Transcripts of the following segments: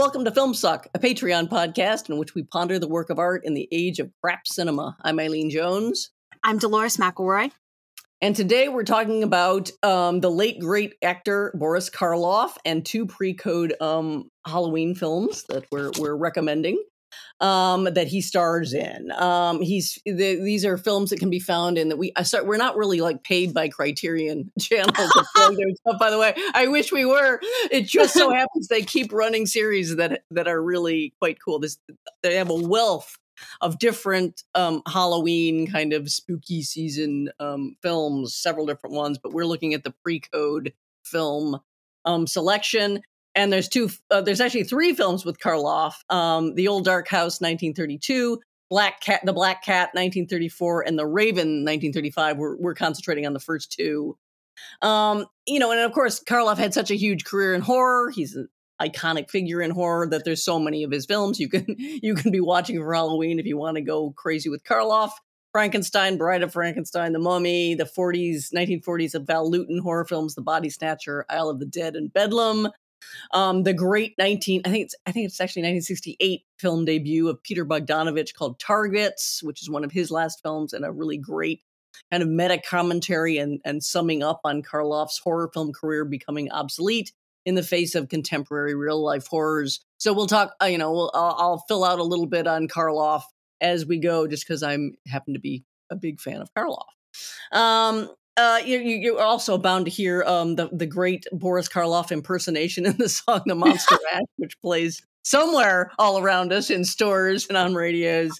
Welcome to Filmsuck, a Patreon podcast in which we ponder the work of art in the age of crap cinema. I'm Eileen Jones. I'm Dolores McElroy. And today we're talking about um, the late great actor Boris Karloff and two pre-code um, Halloween films that we're we're recommending um, that he stars in. Um, he's the, these are films that can be found in that we. I start. We're not really like paid by Criterion Channel to plug their stuff. By the way, I wish we were. It just so happens they keep running series that that are really quite cool. This they have a wealth of different um, Halloween kind of spooky season um, films, several different ones. But we're looking at the pre-code film um, selection and there's two uh, there's actually three films with karloff um, the old dark house 1932 black cat the black cat 1934 and the raven 1935 we're, we're concentrating on the first two. Um, you know and of course karloff had such a huge career in horror. He's an iconic figure in horror that there's so many of his films. You can you can be watching for halloween if you want to go crazy with karloff. Frankenstein, Bride of Frankenstein, The Mummy, the 40s, 1940s of Val Lewton horror films, The Body Snatcher, Isle of the Dead, and Bedlam. Um, the great 19, I think it's, I think it's actually 1968 film debut of Peter Bogdanovich called Targets, which is one of his last films and a really great kind of meta commentary and, and summing up on Karloff's horror film career becoming obsolete in the face of contemporary real life horrors. So we'll talk, uh, you know, we'll, I'll, I'll, fill out a little bit on Karloff as we go, just because I'm happen to be a big fan of Karloff. Um, uh, you, you're also bound to hear um, the the great Boris Karloff impersonation in the song "The Monster Mash," which plays somewhere all around us in stores and on radios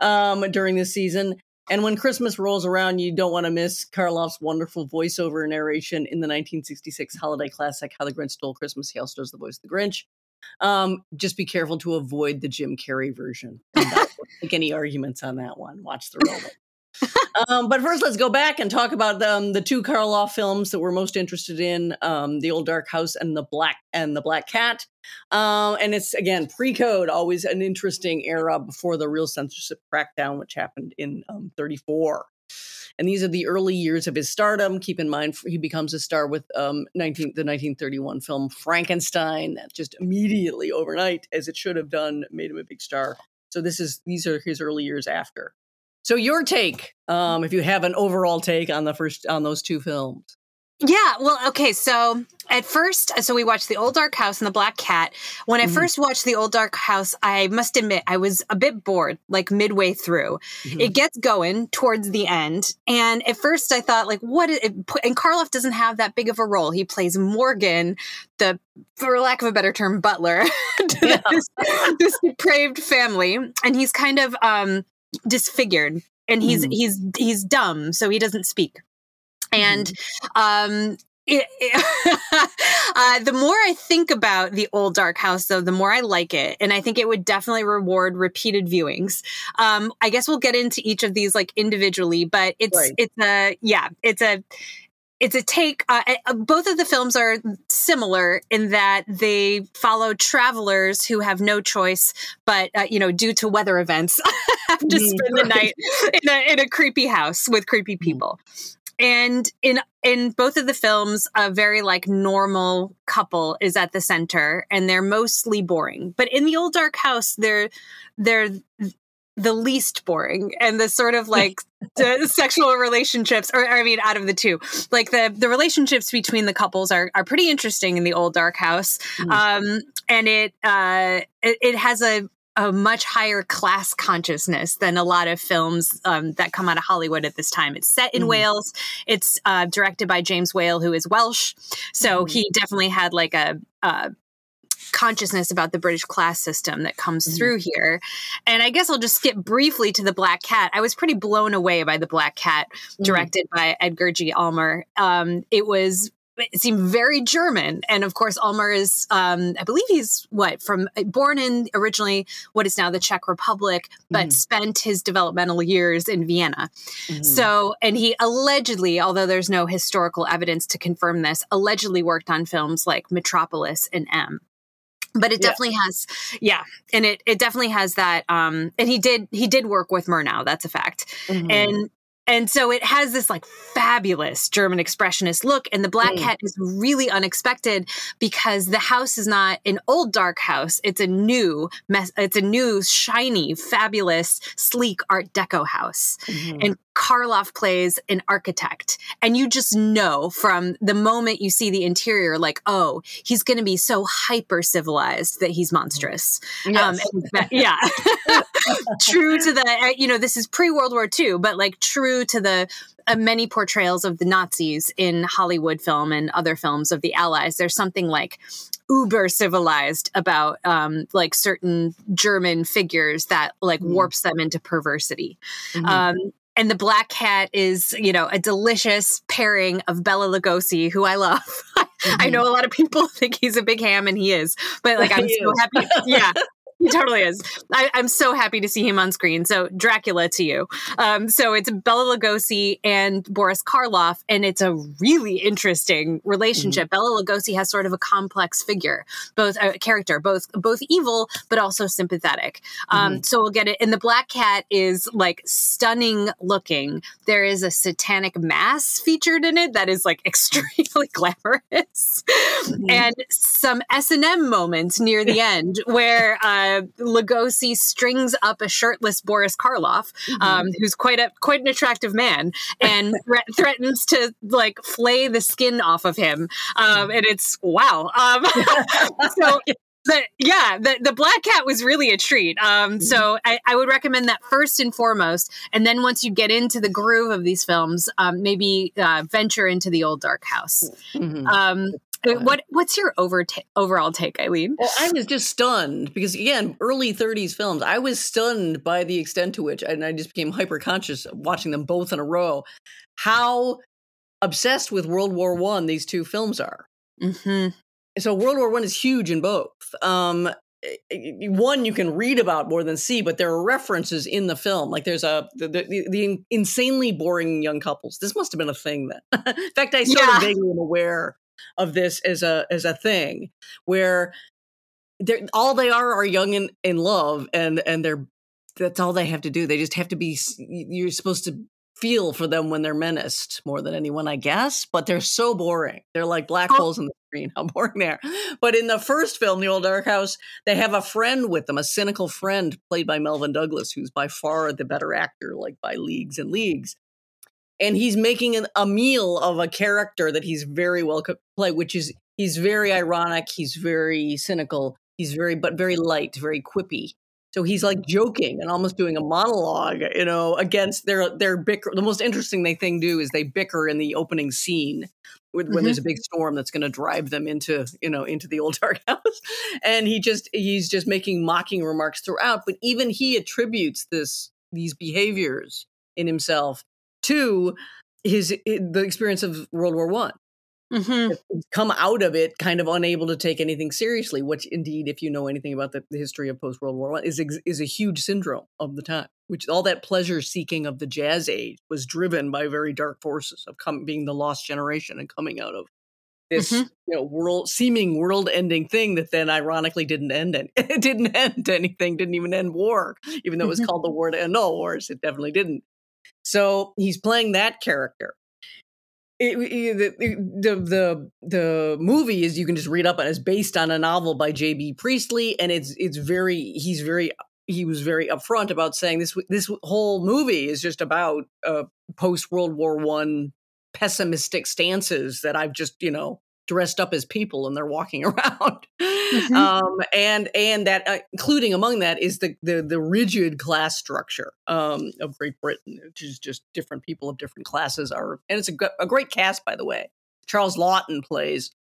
um, during this season. And when Christmas rolls around, you don't want to miss Karloff's wonderful voiceover narration in the 1966 holiday classic "How the Grinch Stole Christmas." He also does the voice of the Grinch. Um, just be careful to avoid the Jim Carrey version. Make any arguments on that one. Watch the real one um, but first, let's go back and talk about um, the two Karloff films that we're most interested in: um, "The Old Dark House" and "the Black and the Black Cat." Um, and it's again pre-code, always an interesting era before the real censorship crackdown, which happened in '34. Um, and these are the early years of his stardom. Keep in mind, he becomes a star with 19, um, the 1931 film Frankenstein, that just immediately overnight, as it should have done, made him a big star. So this is these are his early years after. So your take, um, if you have an overall take on the first on those two films. Yeah, well, okay. So at first, so we watched The Old Dark House and The Black Cat. When I mm-hmm. first watched The Old Dark House, I must admit I was a bit bored, like midway through. Mm-hmm. It gets going towards the end. And at first I thought, like, what? Is, and Karloff doesn't have that big of a role. He plays Morgan, the, for lack of a better term, butler to yeah. this, this depraved family. And he's kind of, um, disfigured and he's mm. he's he's dumb so he doesn't speak and mm. um it, it uh, the more I think about the old dark house, though, the more I like it, and I think it would definitely reward repeated viewings. Um, I guess we'll get into each of these like individually, but it's right. it's a yeah, it's a it's a take. Uh, both of the films are similar in that they follow travelers who have no choice, but uh, you know, due to weather events, have to mm-hmm. spend the night in a, in a creepy house with creepy mm-hmm. people. And in in both of the films, a very like normal couple is at the center, and they're mostly boring. But in the old dark house, they're they're the least boring and the sort of like sexual relationships or, or, i mean out of the two like the the relationships between the couples are are pretty interesting in the old dark house mm. um and it uh it, it has a a much higher class consciousness than a lot of films um, that come out of Hollywood at this time. It's set in mm. Wales. It's uh, directed by James Whale, who is Welsh, so mm. he definitely had like a, a consciousness about the British class system that comes mm-hmm. through here. And I guess I'll just skip briefly to the Black Cat. I was pretty blown away by the Black Cat, mm-hmm. directed mm-hmm. by Edgar G. Ulmer. Um, it was it seemed very German. And of course, Ulmer is, um, I believe he's what from born in originally what is now the Czech Republic, but mm-hmm. spent his developmental years in Vienna. Mm-hmm. So, and he allegedly, although there's no historical evidence to confirm this, allegedly worked on films like Metropolis and M but it definitely yeah. has yeah and it it definitely has that um and he did he did work with murnau that's a fact mm-hmm. and and so it has this like fabulous German expressionist look. And the Black mm. Cat is really unexpected because the house is not an old dark house. It's a new, it's a new, shiny, fabulous, sleek Art Deco house. Mm-hmm. And Karloff plays an architect. And you just know from the moment you see the interior, like, oh, he's going to be so hyper civilized that he's monstrous. Yes. Um, that, yeah. true to the, uh, you know, this is pre World War II, but like true to the uh, many portrayals of the Nazis in Hollywood film and other films of the Allies. There's something like uber civilized about um, like certain German figures that like mm. warps them into perversity. Mm-hmm. Um, and the black cat is you know a delicious pairing of Bela Lugosi, who I love. Mm-hmm. I know a lot of people think he's a big ham, and he is, but like I'm so happy. Yeah, he totally is. I, am so happy to see him on screen. So Dracula to you. Um, so it's Bela Lugosi and Boris Karloff, and it's a really interesting relationship. Mm-hmm. Bela Lugosi has sort of a complex figure, both a character, both both evil but also sympathetic. Um, mm-hmm. So we'll get it. And the Black Cat is like stunning looking. There is a satanic mass featured in it that is like extremely glamorous, mm-hmm. and some S and M moments near the end where. Uh, uh, Lugosi strings up a shirtless Boris Karloff, mm-hmm. um, who's quite a quite an attractive man, and threatens to like flay the skin off of him. Um, and it's wow. Um, so the, yeah, the, the black cat was really a treat. Um, mm-hmm. So I, I, would recommend that first and foremost. And then once you get into the groove of these films, um, maybe uh, venture into the old dark house. Mm-hmm. Um, what what's your over t- overall take, Eileen? Well, I was just stunned because again, early 30s films. I was stunned by the extent to which, and I just became hyper conscious watching them both in a row. How obsessed with World War One these two films are. Mm-hmm. So World War One is huge in both. Um, one you can read about more than see, but there are references in the film. Like there's a the, the, the insanely boring young couples. This must have been a thing then. in fact, I sort yeah. of vaguely am aware of this as a as a thing where they're all they are are young and in love and and they're that's all they have to do. They just have to be you're supposed to feel for them when they're menaced more than anyone i guess but they're so boring. They're like black holes in the screen how boring they are. But in the first film the old dark house they have a friend with them a cynical friend played by melvyn douglas who's by far the better actor like by leagues and leagues and he's making an, a meal of a character that he's very well play, which is he's very ironic, he's very cynical, he's very but very light, very quippy. So he's like joking and almost doing a monologue, you know, against their their bicker. The most interesting they thing do is they bicker in the opening scene when, mm-hmm. there's a big storm that's going to drive them into you know into the old dark house, and he just he's just making mocking remarks throughout. But even he attributes this these behaviors in himself to his the experience of World War One. Mm-hmm. Come out of it kind of unable to take anything seriously, which indeed, if you know anything about the, the history of post World War One, is is a huge syndrome of the time. Which all that pleasure seeking of the Jazz Age was driven by very dark forces of come, being the lost generation and coming out of this mm-hmm. you know world seeming world ending thing that then ironically didn't end and it didn't end anything didn't even end war even though it was mm-hmm. called the war to end all wars it definitely didn't so he's playing that character. It, it, the, the the movie is you can just read up on it. It's based on a novel by J.B. Priestley, and it's it's very he's very he was very upfront about saying this this whole movie is just about uh, post World War One pessimistic stances that I've just you know dressed up as people and they're walking around. Mm-hmm. um, and and that uh, including among that is the the, the rigid class structure um, of great britain which is just different people of different classes are and it's a, a great cast by the way. Charles Laughton plays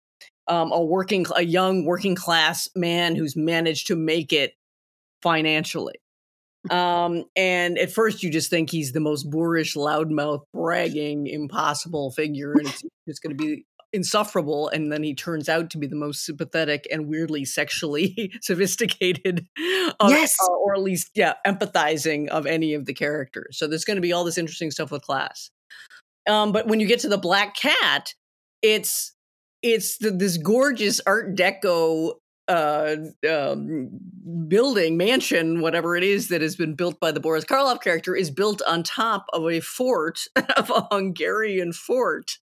um, a working a young working class man who's managed to make it financially. Um, and at first you just think he's the most boorish, loudmouth, bragging, impossible figure, and it's just going to be insufferable and then he turns out to be the most sympathetic and weirdly sexually sophisticated of, yes. uh, or at least yeah empathizing of any of the characters. So there's going to be all this interesting stuff with class. Um, but when you get to the black cat it's it's the, this gorgeous art deco uh, um, building, mansion, whatever it is that has been built by the Boris Karloff character, is built on top of a fort, of a Hungarian fort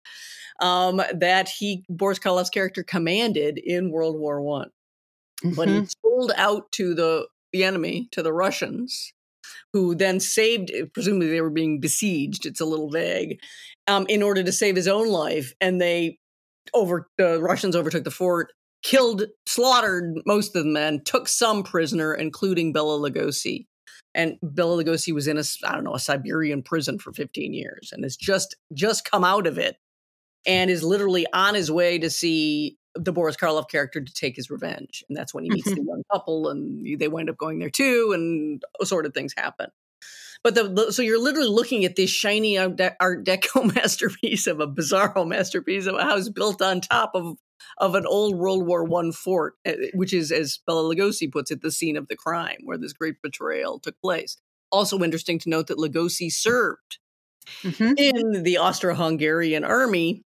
um, that he Boris Karloff's character commanded in World War One. Mm-hmm. But he sold out to the the enemy, to the Russians, who then saved. Presumably, they were being besieged. It's a little vague. Um, in order to save his own life, and they over the Russians overtook the fort killed, slaughtered most of the men, took some prisoner, including Bela Lugosi. And Bela Lugosi was in a, I don't know, a Siberian prison for 15 years and has just just come out of it and is literally on his way to see the Boris Karloff character to take his revenge. And that's when he meets mm-hmm. the young couple and they wind up going there too and sort of things happen. But the, the, so you're literally looking at this shiny Art, Deco masterpiece of a bizarro masterpiece of a house built on top of of an old World War One fort, eh, which is, as Bela Lugosi puts it, the scene of the crime where this great betrayal took place. Also interesting to note that Lugosi served mm-hmm. in the Austro-Hungarian army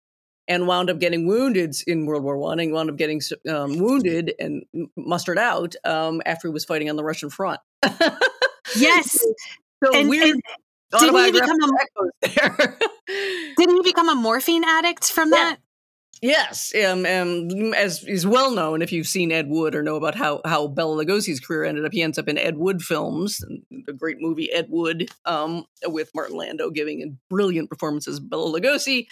and wound up getting wounded in World War One, and wound up getting um, wounded and mustered out um, after he was fighting on the Russian front. yes. So and, weird. And didn't he become a, didn't he become a morphine addict from yeah. that? Yes, um, um, as is well known, if you've seen Ed Wood or know about how how Bela Lugosi's career ended up, he ends up in Ed Wood films, the great movie Ed Wood, um, with Martin Landau giving a brilliant performances of Bela Lugosi.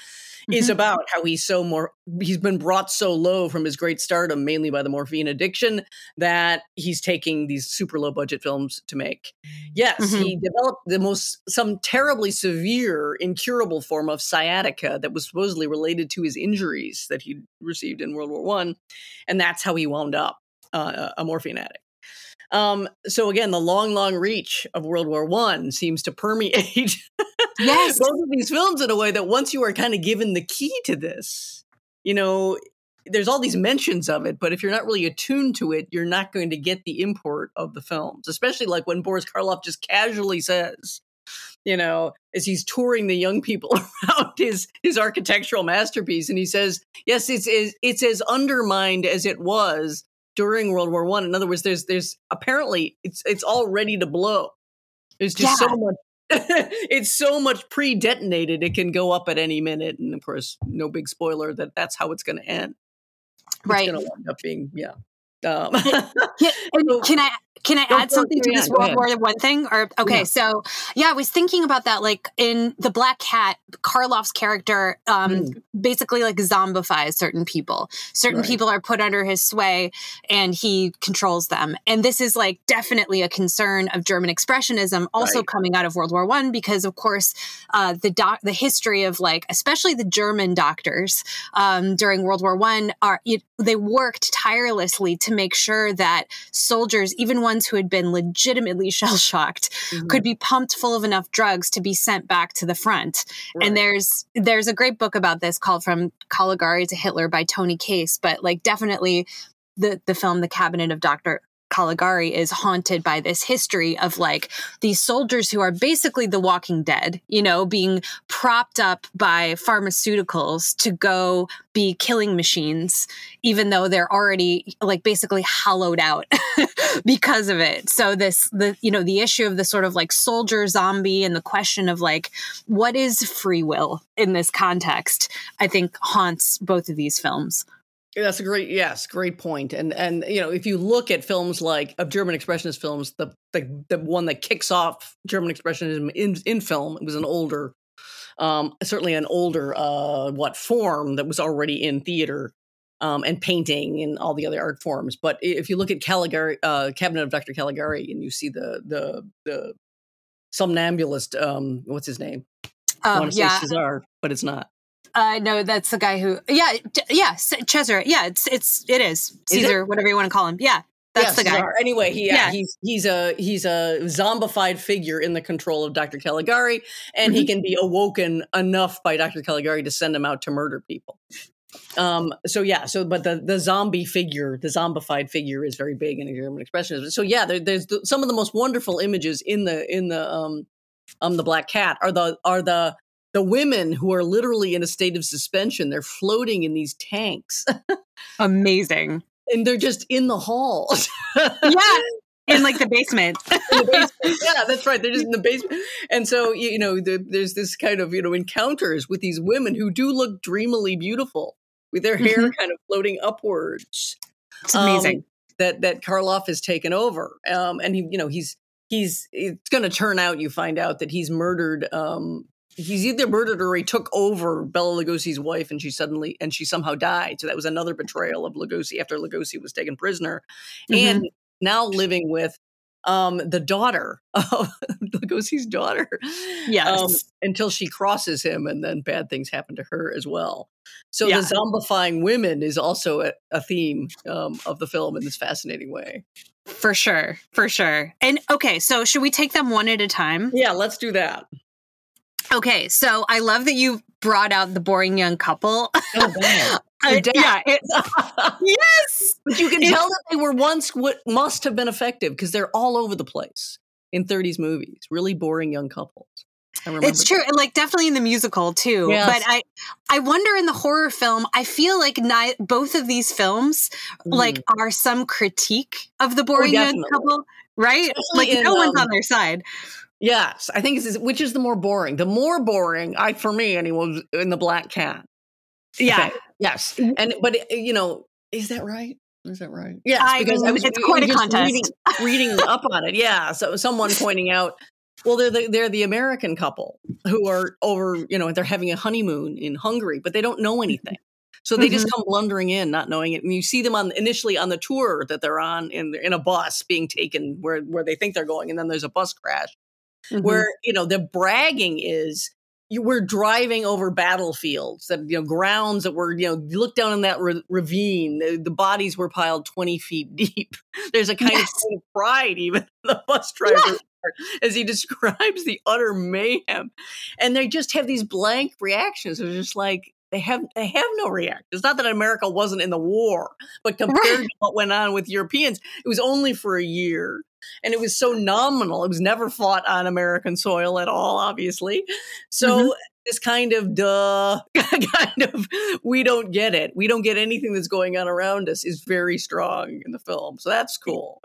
Is about how he's so more he's been brought so low from his great stardom mainly by the morphine addiction that he's taking these super low budget films to make. Yes mm-hmm. he developed the most some terribly severe incurable form of sciatica that was supposedly related to his injuries that he received in world war one and that's how he wound up uh, a morphine addict um, so again, the long, long reach of World War One seems to permeate yes. both of these films in a way that once you are kind of given the key to this, you know, there's all these mentions of it, but if you're not really attuned to it, you're not going to get the import of the films. Especially like when Boris Karloff just casually says, you know, as he's touring the young people around his his architectural masterpiece, and he says, "Yes, it's it's, it's as undermined as it was during World War One. In other words, there's there's apparently it's it's all ready to blow. There's just yeah. so much. it's so much pre-detonated. It can go up at any minute, and of course, no big spoiler that that's how it's going to end. It's right. It's going to wind up being yeah. Um, can, can I can I add something to this World War One thing? Or okay, yeah. so yeah, I was thinking about that. Like in the Black Cat, Karloff's character um, mm. basically like zombifies certain people. Certain right. people are put under his sway, and he controls them. And this is like definitely a concern of German expressionism, also right. coming out of World War One, because of course uh, the doc- the history of like especially the German doctors um, during World War One are it, they worked tirelessly to make sure that soldiers, even ones who had been legitimately shell shocked mm-hmm. could be pumped full of enough drugs to be sent back to the front. Right. And there's there's a great book about this called From Caligari to Hitler by Tony Case, but like definitely the the film The Cabinet of Dr. Caligari is haunted by this history of like these soldiers who are basically the walking dead, you know, being propped up by pharmaceuticals to go be killing machines, even though they're already like basically hollowed out because of it. So this the you know, the issue of the sort of like soldier zombie and the question of like what is free will in this context, I think haunts both of these films. That's a great, yes, great point. And and you know, if you look at films like of German expressionist films, the the, the one that kicks off German expressionism in in film, it was an older, um, certainly an older uh, what form that was already in theater. Um, and painting and all the other art forms, but if you look at Caligari, uh, Cabinet of Dr. Caligari, and you see the the the somnambulist, um, what's his name? Um, I want to yeah. say Cesar, but it's not. Uh, no, that's the guy who. Yeah, yeah, Cesar. Yeah, it's it's it is Caesar, is it? whatever you want to call him. Yeah, that's the guy. Anyway, he, yeah, yeah, he's he's a he's a zombified figure in the control of Dr. Caligari, and mm-hmm. he can be awoken enough by Dr. Caligari to send him out to murder people. Um, so yeah, so but the the zombie figure, the zombified figure, is very big in German expressionism. So yeah, there, there's the, some of the most wonderful images in the in the um um the Black Cat are the are the the women who are literally in a state of suspension they're floating in these tanks amazing and they're just in the hall. yeah. In like the basement. the basement. Yeah, that's right. They're just in the basement. And so, you know, the, there's this kind of, you know, encounters with these women who do look dreamily beautiful with their hair mm-hmm. kind of floating upwards. It's amazing. Um, that that Karloff has taken over. Um, and he, you know, he's he's it's going to turn out you find out that he's murdered um he's either murdered or he took over Bela Lugosi's wife and she suddenly and she somehow died. So that was another betrayal of Lugosi after Lugosi was taken prisoner. Mm-hmm. And now living with um the daughter of Lugosi's daughter. Yes. Um, until she crosses him and then bad things happen to her as well. So yeah. the zombifying women is also a, a theme um, of the film in this fascinating way. For sure. For sure. And okay, so should we take them one at a time? Yeah, let's do that. Okay, so I love that you brought out the boring young couple. Oh, uh, yeah, it, yes. But you can it's, tell that they were once what must have been effective because they're all over the place in 30s movies. Really boring young couples. It's true, and like definitely in the musical too. Yes. But I, I wonder in the horror film, I feel like ni- both of these films mm. like are some critique of the oh, boring oh, young couple, right? Especially like in, no one's um, on their side. Yes, I think it's which is the more boring. The more boring, I for me anyway, in the Black Cat. Yeah. Okay. Yes, and but you know, is that right? Is that right? Yes, I because I was it's quite a contest. Reading, reading up on it. Yeah, so someone pointing out, well, they're the, they're the American couple who are over, you know, they're having a honeymoon in Hungary, but they don't know anything. So they mm-hmm. just come blundering in, not knowing it. And you see them on initially on the tour that they're on in in a bus being taken where where they think they're going, and then there's a bus crash, mm-hmm. where you know the bragging is you were driving over battlefields that you know grounds that were you know look down in that r- ravine the, the, bodies were piled 20 feet deep there's a kind yes. of pride even the bus driver yes. as he describes the utter mayhem and they just have these blank reactions they're just like they have they have no reaction. It's not that America wasn't in the war, but compared to what went on with Europeans, it was only for a year and it was so nominal. It was never fought on American soil at all, obviously. So mm-hmm. this kind of duh, kind of we don't get it. We don't get anything that's going on around us is very strong in the film. So that's cool.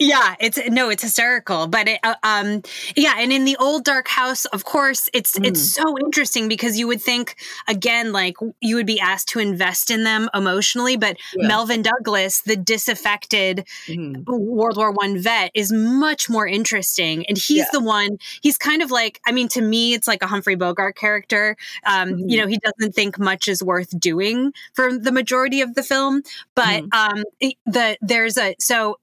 Yeah, it's no, it's hysterical, but it, uh, um, yeah, and in the old dark house, of course, it's mm. it's so interesting because you would think again, like you would be asked to invest in them emotionally, but yeah. Melvyn Douglas, the disaffected mm. World War One vet, is much more interesting, and he's yeah. the one. He's kind of like, I mean, to me, it's like a Humphrey Bogart character. Um, mm. You know, he doesn't think much is worth doing for the majority of the film, but mm. um, the there's a so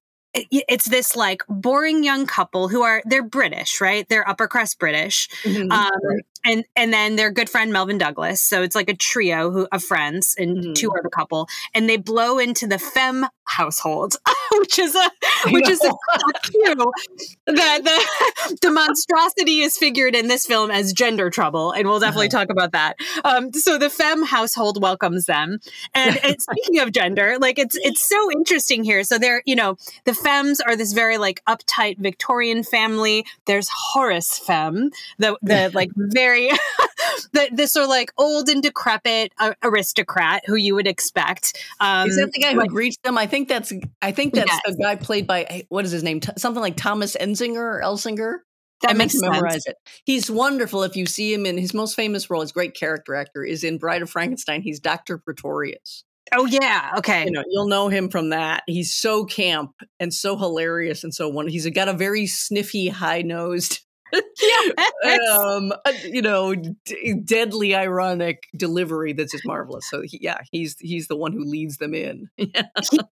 it's this like boring young couple who are they're British, right? They're upper crust British, mm-hmm. um, right. and and then their good friend Melvyn Douglas. So it's like a trio who, of friends and mm-hmm. two other couple, and they blow into the Femm household, which is a which is a cue that the the monstrosity is figured in this film as gender trouble, and we'll definitely uh-huh. talk about that. Um, so the Femm household welcomes them, and, and speaking of gender, like it's it's so interesting here. So they're you know the Femms are this very like uptight Victorian family. There's Horace Femm, the the like very the this sort of like old and decrepit uh, aristocrat who you would expect. Um, is that the guy who greets them? I think that's I think that's yes. the guy played by eh, what is his name? T- something like Thomas Enzinger or Elsinger. That I makes to memorize sense. it. He's wonderful. If you see him in his most famous role, his great character actor is in Bride of Frankenstein. He's Doctor Pretorius. Oh yeah, okay. You know, you'll know him from that. He's so camp and so hilarious and so one. He's got a very sniffy, high nosed um, uh, you know, d- deadly ironic delivery that's just marvelous. So he, yeah, he's he's the one who leads them in. he,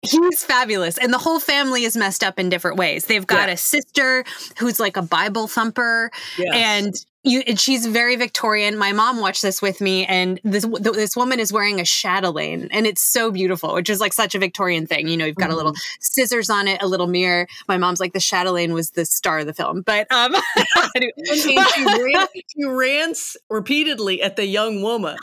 he's fabulous, and the whole family is messed up in different ways. They've got yeah. a sister who's like a Bible thumper, yes. and you and she's very Victorian. My mom watched this with me, and this this woman is wearing a chatelaine, and it's so beautiful, which is like such a Victorian thing. You know, you've got mm-hmm. a little mm-hmm. scissors on it, a little mirror. My mom's like the chatelaine was the star of the film, but um, she, ran, she rants repeatedly at the young woman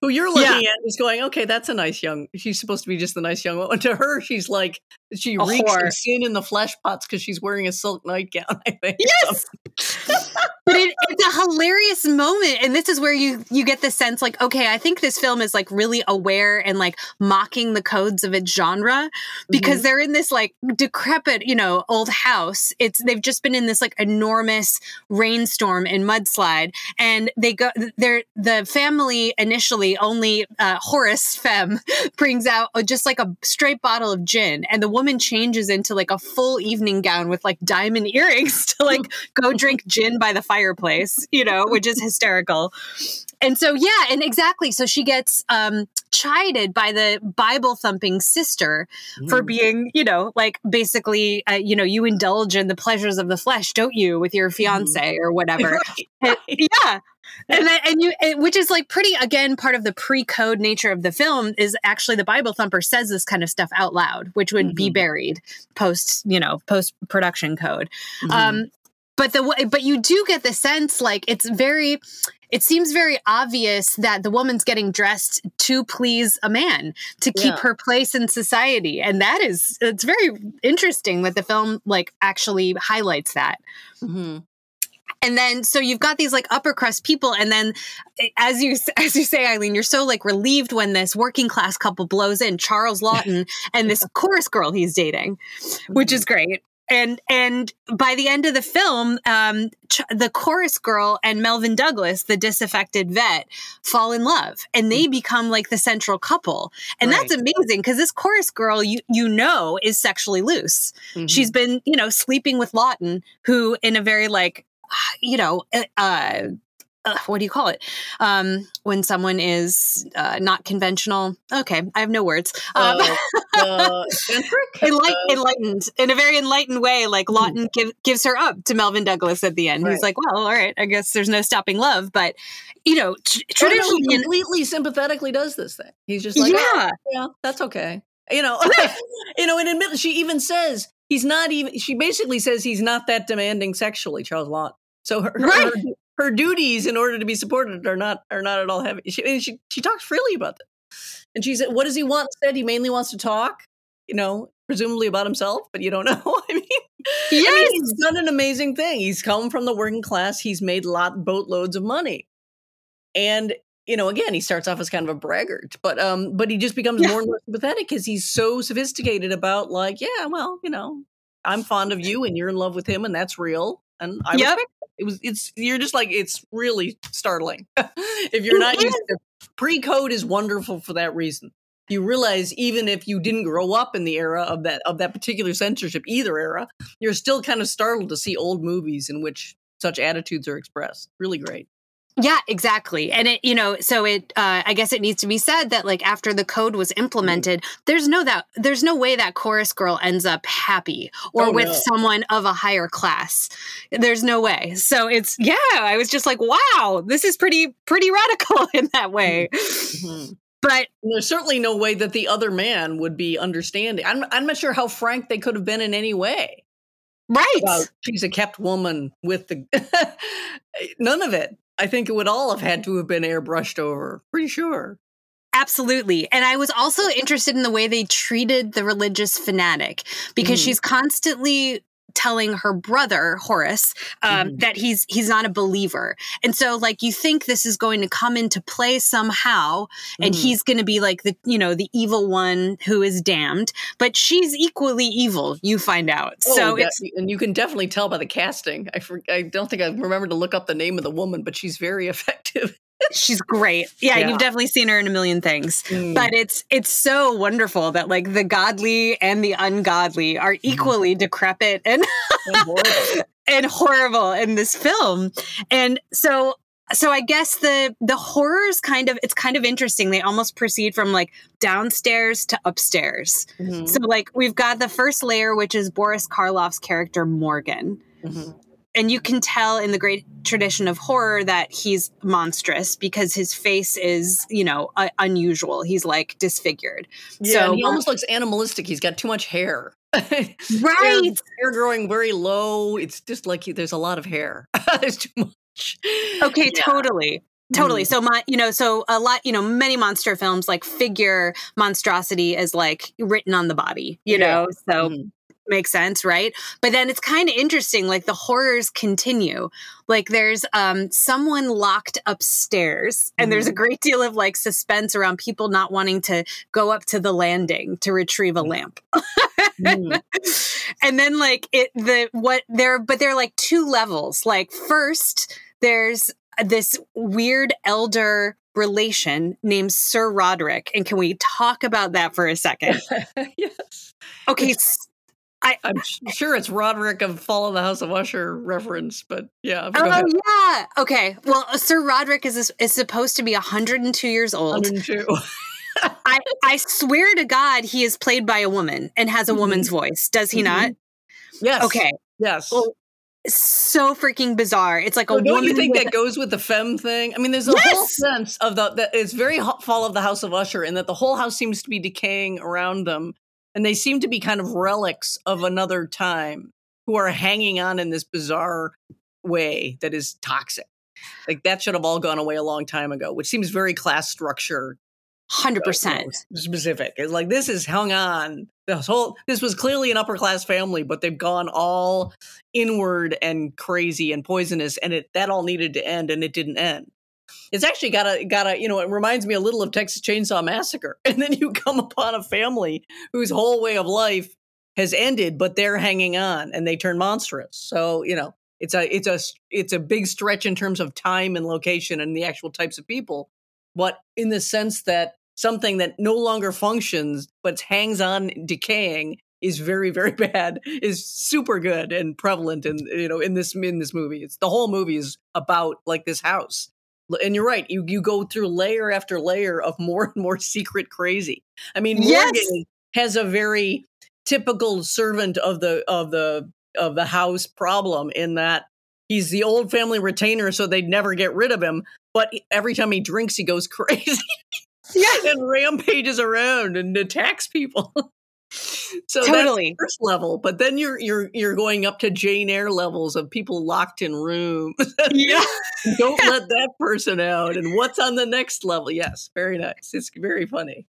who you're looking yeah. at is going, okay, that's a nice young. She's supposed to be just the nice young woman. To her, she's like she a reeks whore. of sin in the flesh pots because she's wearing a silk nightgown. I think. Yes, but it, it's a hilarious moment and this is where you you get the sense like okay i think this film is like really aware and like mocking the codes of its genre because mm-hmm. they're in this like decrepit you know old house it's they've just been in this like enormous rainstorm and mudslide and they go they're the family initially only uh, horace femm brings out just like a straight bottle of gin and the woman changes into like a full evening gown with like diamond earrings to like go drink gin by the fireplace, you know, which is hysterical. And so, yeah, and exactly. So she gets um, chided by the Bible thumping sister mm. for being, you know, like basically, uh, you know, you indulge in the pleasures of the flesh, don't you, with your fiance mm. or whatever. right. yeah. And then, and you, which is like pretty, again, part of the pre code nature of the film is actually the Bible thumper says this kind of stuff out loud, which would mm-hmm. be buried post, you know, post production code. Mm-hmm. Um, but the but you do get the sense like it's very it seems very obvious that the woman's getting dressed to please a man to keep yeah. her place in society and that is it's very interesting that the film like actually highlights that mm-hmm. And then so you've got these like upper crust people and then as you as you say eileen you're so like relieved when this working class couple blows in charles laughton and this chorus girl he's dating which is mm-hmm. great and and by the end of the film um, ch- the chorus girl and melvyn douglas the disaffected vet fall in love and they become like the central couple and right. that's amazing because this chorus girl you you know is sexually loose mm-hmm. she's been you know sleeping with laughton who in a very like you know uh uh, what do you call it? Um, when someone is uh, not conventional. Okay i have no words. Um, uh, enlight- uh, enlightened in a very enlightened way like Lawton laughton give, gives her up to Melvyn douglas at the end. Right. he's like well all right i guess there's no stopping love but you know tr- traditionally he completely sympathetically does this thing. He's just like oh, yeah, oh, yeah that's okay. You know you know and admit she even says he's not even she basically says he's not that demanding sexually charles Laughton. so her, right. her, her duties in order to be supported are not are not at all heavy. She she, she talks freely about them, and she said, "What does he want?" Said he mainly wants to talk, you know, presumably about himself, but you don't know. I mean, yes. I mean, he's done an amazing thing. He's come from the working class. He's made lot boatloads of money, and you know, again, he starts off as kind of a braggart, but um, but he just becomes yeah. more and more sympathetic because he's so sophisticated about like, yeah, well, you know, I'm fond of you and you're in love with him, and that's real, and I yep. respect it. Was it's you're just like it's really startling if you're not used to pre-code is wonderful for that reason. You realize even if you didn't grow up in the era of that of that particular censorship either era you're still kind of startled to see old movies in which such attitudes are expressed. Really great yeah, exactly. And it, you know, so it, uh, I guess it needs to be said that like after the code was implemented, mm. there's no that, there's no way that chorus girl ends up happy or oh, with no. someone of a higher class. There's no way. So it's, yeah, I was just like, wow, this is pretty, pretty radical in that way. Mm-hmm. But there's certainly no way that the other man would be understanding. I'm, I'm not sure how frank they could have been in any way. Right. she's a kept woman with the none of it. I think it would all have had to have been airbrushed over. Pretty sure. Absolutely. And I was also interested in the way they treated the religious fanatic because mm. she's constantly telling her brother Horace um, mm-hmm. that he's he's not a believer, and so like you think this is going to come into play somehow, and mm-hmm. he's going to be like the you know the evil one who is damned, but she's equally evil. You find out, oh, so that, and you can definitely tell by the casting. I for, I don't think I remember to look up the name of the woman, but she's very effective. She's great. Yeah, yeah, you've definitely seen her in a million things. Mm. But it's it's so wonderful that like the godly and the ungodly are mm. equally mm. decrepit and and horrible. and horrible in this film. And so so I guess the the horrors kind of it's kind of interesting. They almost proceed from like downstairs to upstairs. Mm-hmm. So like we've got the first layer, which is Boris Karloff's character Morgan. Mm-hmm and you can tell in the great tradition of horror that he's monstrous because his face is, you know, uh, unusual. He's like disfigured. Yeah, so he almost looks animalistic. He's got too much hair. right. Hair, hair, growing very low. It's just like he, there's a lot of hair. there's too much. Okay, yeah. totally. Totally. Mm. So my, you know, so a lot, you know, many monster films like figure monstrosity is like written on the body, you yeah. know. So mm makes sense, right? But then it's kind of interesting. Like the horrors continue. Like there's um, someone locked upstairs, and mm-hmm. there's a mm-hmm. great deal of like suspense around people not wanting to go up to the landing to retrieve a lamp. mm. And then like it the what there, but there are like two levels. Like first, there's this weird elder relation named Sir Roderick. And can we talk about that for a second? yes. Okay. I, am sure it's Roderick of Fall of the House of Usher reference, but yeah. Oh yeah. Okay. Well, uh, Sir Roderick is is supposed to be 102 years old. 102. I I swear to God, he is played by a woman and has a mm-hmm. woman's voice. Does he mm-hmm. not? Yes. Okay. Yes. Well, so freaking bizarre. It's like a. So don't you think that goes with the femme thing? I mean, there's a yes! whole sense of the that it's very fall of the House of Usher, and that the whole house seems to be decaying around them, and they seem to be kind of relics of another time who are hanging on in this bizarre way that is toxic. Like that should have all gone away a long time ago, which seems very class structure Hundred percent specific. It's like this is hung on. This whole this was clearly an upper class family, but they've gone all inward and crazy and poisonous, and it that all needed to end, and it didn't end. It's actually got a got a you know it reminds me a little of Texas Chainsaw Massacre, and then you come upon a family whose whole way of life has ended, but they're hanging on, and they turn monstrous. So you know it's a it's a it's a big stretch in terms of time and location and the actual types of people. But in the sense that something that no longer functions but hangs on decaying is very very bad is super good and prevalent and you know in this in this movie. It's the whole movie is about like this house and you're right you you go through layer after layer of more and more secret crazy i mean yes. morgan has a very typical servant of the of the of the house problem in that he's the old family retainer so they'd never get rid of him but every time he drinks, he goes crazy. yeah, and rampages around and attacks people. so totally first level, but then you're you're you're going up to Jane Eyre levels of people locked in rooms. yeah, don't let that person out. And what's on the next level? Yes, very nice. It's very funny.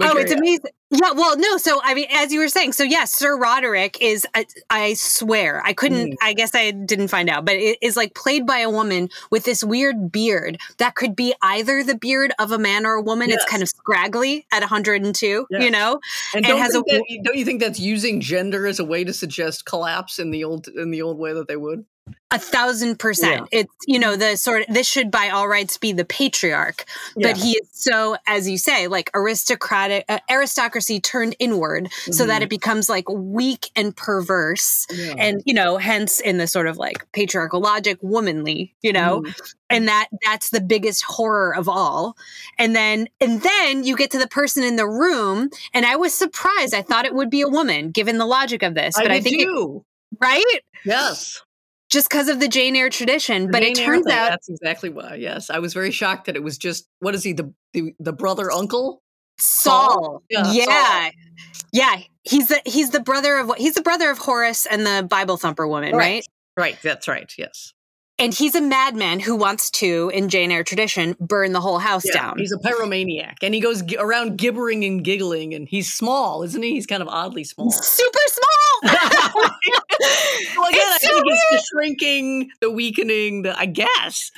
Oh, it's amazing. Yeah, well, no. So, I mean, as you were saying, so yes, Sir Roderick is, I, I swear, I couldn't, mm. I guess I didn't find out, but it is like played by a woman with this weird beard that could be either the beard of a man or a woman. Yes. It's kind of scraggly at 102, yes. you know? And don't, has a, that, don't you think that's using gender as a way to suggest collapse in the old, in the old way that they would? A thousand percent. Yeah. It's, you know, the sort of, this should by all rights be the patriarch, yeah. but he is so, as you say, like aristocratic, uh, aristocracy turned inward mm-hmm. so that mm-hmm. it becomes like weak and perverse. Yeah. And, you know, hence in the sort of like patriarchal logic, womanly, you know, mm-hmm. and that, that's the biggest horror of all. And then, and then you get to the person in the room. And I was surprised. I thought it would be a woman given the logic of this, but I, I think, it, right? Yes just because of the Jane Eyre tradition. But Jane it turns out that's exactly why. Yes, I was very shocked that it was just what is he the the, the brother uncle Saul? Saul. Yeah, yeah. Saul. yeah. He's the he's the brother of he's the brother of Horace and the Bible thumper woman, right? Right. right. That's right. Yes. And he's a madman who wants to, in Jane Eyre tradition, burn the whole house yeah, down. He's a pyromaniac, and he goes g- around gibbering and giggling. And he's small, isn't he? He's kind of oddly small. Super small. well, again, it's I think it's the shrinking, the weakening. The I guess.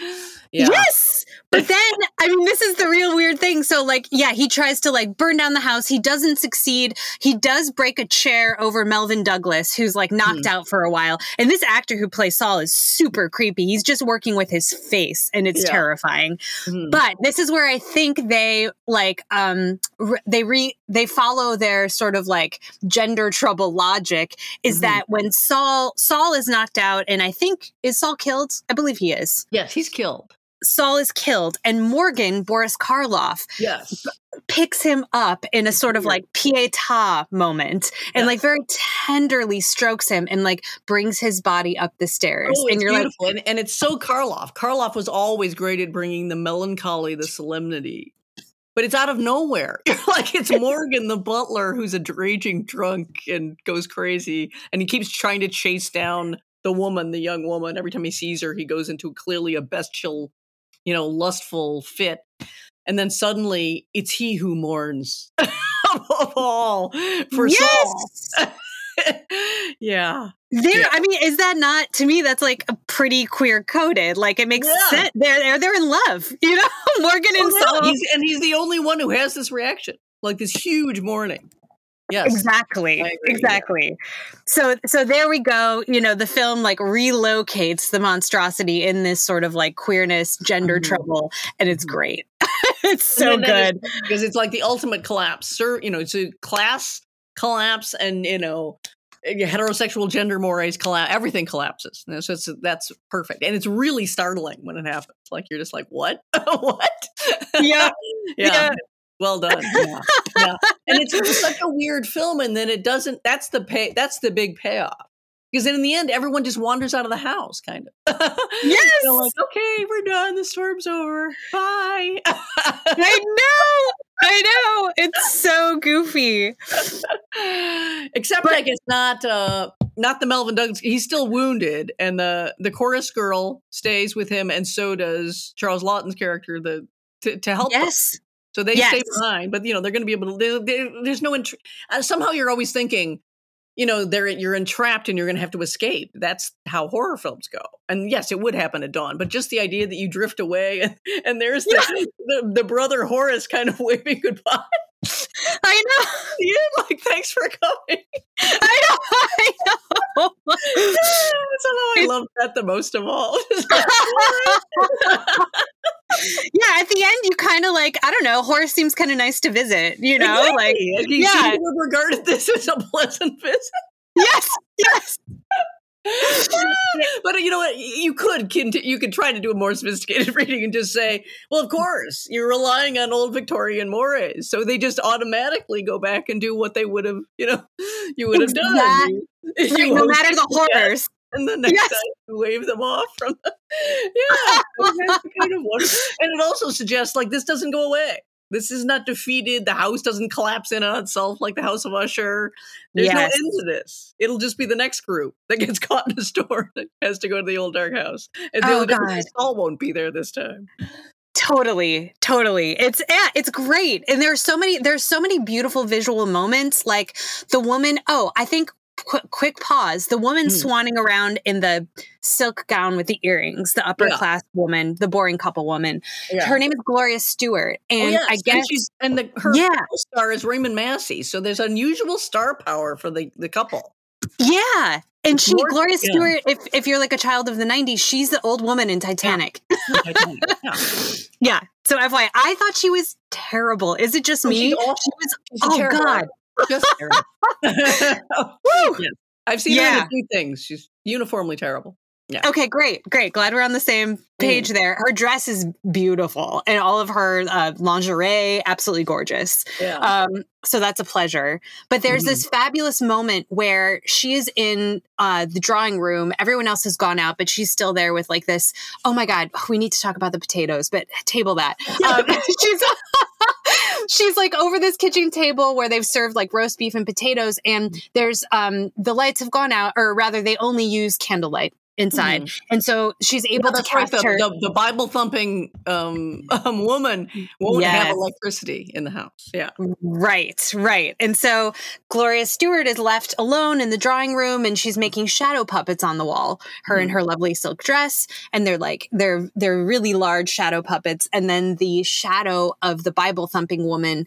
Yeah. Yes, but then, I mean, this is the real weird thing. So, like, yeah, he tries to like burn down the house. He doesn't succeed. He does break a chair over Melvyn Douglas, who's like knocked mm. out for a while. And this actor who plays Saul is super creepy. He's just working with his face, and it's yeah. terrifying. Mm. But this is where I think they like um re- they re they follow their sort of like gender trouble logic. Is mm-hmm. that when Saul Saul is knocked out, and I think is Saul killed? I believe he is. Yes, he's killed. Saul is killed, and Morgan, Boris Karloff, yes. picks him up in a sort of like pieta moment and yes. like very tenderly strokes him and like brings his body up the stairs. Oh, and you're beautiful. like, and, and it's so Karloff. Karloff was always great at bringing the melancholy, the solemnity. But it's out of nowhere. like it's Morgan, the butler, who's a raging drunk and goes crazy, and he keeps trying to chase down the woman, the young woman. Every time he sees her, he goes into clearly a bestial you know, lustful fit. And then suddenly it's he who mourns above all for yes! Saul. yeah. There, Yeah. I mean, is that not to me? That's like a pretty queer coded. Like it makes Yeah. sense. They're they're they're in love. You know, Morgan and Oh, Saul. he's, and he's the only one who has this reaction, like this huge mourning. Yes. Exactly. I agree, yeah. Exactly. So so there we go. You know, the film like relocates the monstrosity in this sort of like queerness, gender Mhm. trouble, and it's Mhm. great. it's so good. because it's like the ultimate collapse. Sir, you know, it's a class collapse, and you know, heterosexual gender mores collapse. Everything collapses. So it's that's perfect, and it's really startling when it happens. Like you're just like, what, what? Yeah. yeah. Yeah. Well done. Yeah. yeah. And it's, such a weird film, and then it doesn't. That's the pay. That's the big payoff. Because then in the end, everyone just wanders out of the house, kind of. Yes. They're like, okay, we're done. The storm's over. Bye. I know. I know. It's so goofy. Except But- I guess not uh not the Melvyn Douglas. He's still wounded, and the the chorus girl stays with him, and so does Charles Laughton's character, the to, to help. Yes. So they stay behind, but you know they're going to be able to. There, there- there's no int- uh, somehow you're always thinking, you know, they're you're entrapped and you're going to have to escape. That's how horror films go. And yes, it would happen at dawn, but just the idea that you drift away and, and there's the, the the brother Horace kind of waving goodbye. I know. Yeah, like thanks for coming. I know. I know. Somehow I love that the most of all. Yeah, at the end, you kind of like, I don't know, Horace seems kind of nice to visit, you know? Like, Exactly. he yeah. seems to have regarded this as a pleasant visit. yes, yes. but you know what? You could conti- you could try to do a more sophisticated reading and just say, "Well, of course, you're relying on old Victorian mores, so they just automatically go back and do what they would have, you know, you would have done. Exact- You- Right, you no matter the horrors. and the next Yes. time you wave them off from the yeah, that's kind of one. And it also suggests like this doesn't go away. This is not defeated. The house doesn't collapse in on itself like the House of Usher. There's no end to this. It'll just be the next group that gets caught in a storm that has to go to the old dark house. And the Oh, only difference is God. Saul won't be there this time. Totally, totally. It's yeah, it's great. And there's so many there's so many beautiful visual moments like the woman, oh, I think qu- quick pause. The woman Hmm. swanning around in the silk gown with the earrings, the upper Yeah. class woman, the boring couple woman. Yeah. Her name is Gloria Stuart and oh, yes. I guess and she's and the her Yeah. star is Raymond Massey. So there's unusual star power for the, the couple. Yeah. And she, More- Gloria yeah. Stuart, if, if you're like a child of the 90s, she's the old woman in Titanic. yeah. Yeah. So FYI, I thought she was terrible. Is it just Oh, me? She was, oh, terrible. God. Just terrible. Yes. I've seen her in a few things. She's uniformly terrible. Yeah. Okay, great, great. Glad we're on the same page there. Her dress is beautiful, and all of her uh, lingerie, absolutely gorgeous. Yeah. Um, so that's a pleasure. But there's this fabulous moment where she is in uh, the drawing room. Everyone else has gone out, but she's still there with like this. Oh my God, we need to talk about the potatoes, but table that. Um, she's she's like over this kitchen table where they've served like roast beef and potatoes, and there's um the lights have gone out, or rather, they only use candlelight inside, and so she's able Well, to right. The, the, the Bible thumping um, um, woman won't have electricity in the house. Yeah. Right, right. And so Gloria Stuart is left alone in the drawing room and she's making shadow puppets on the wall. Her in her lovely silk dress and they're like they're they're really large shadow puppets and then the shadow of the Bible thumping woman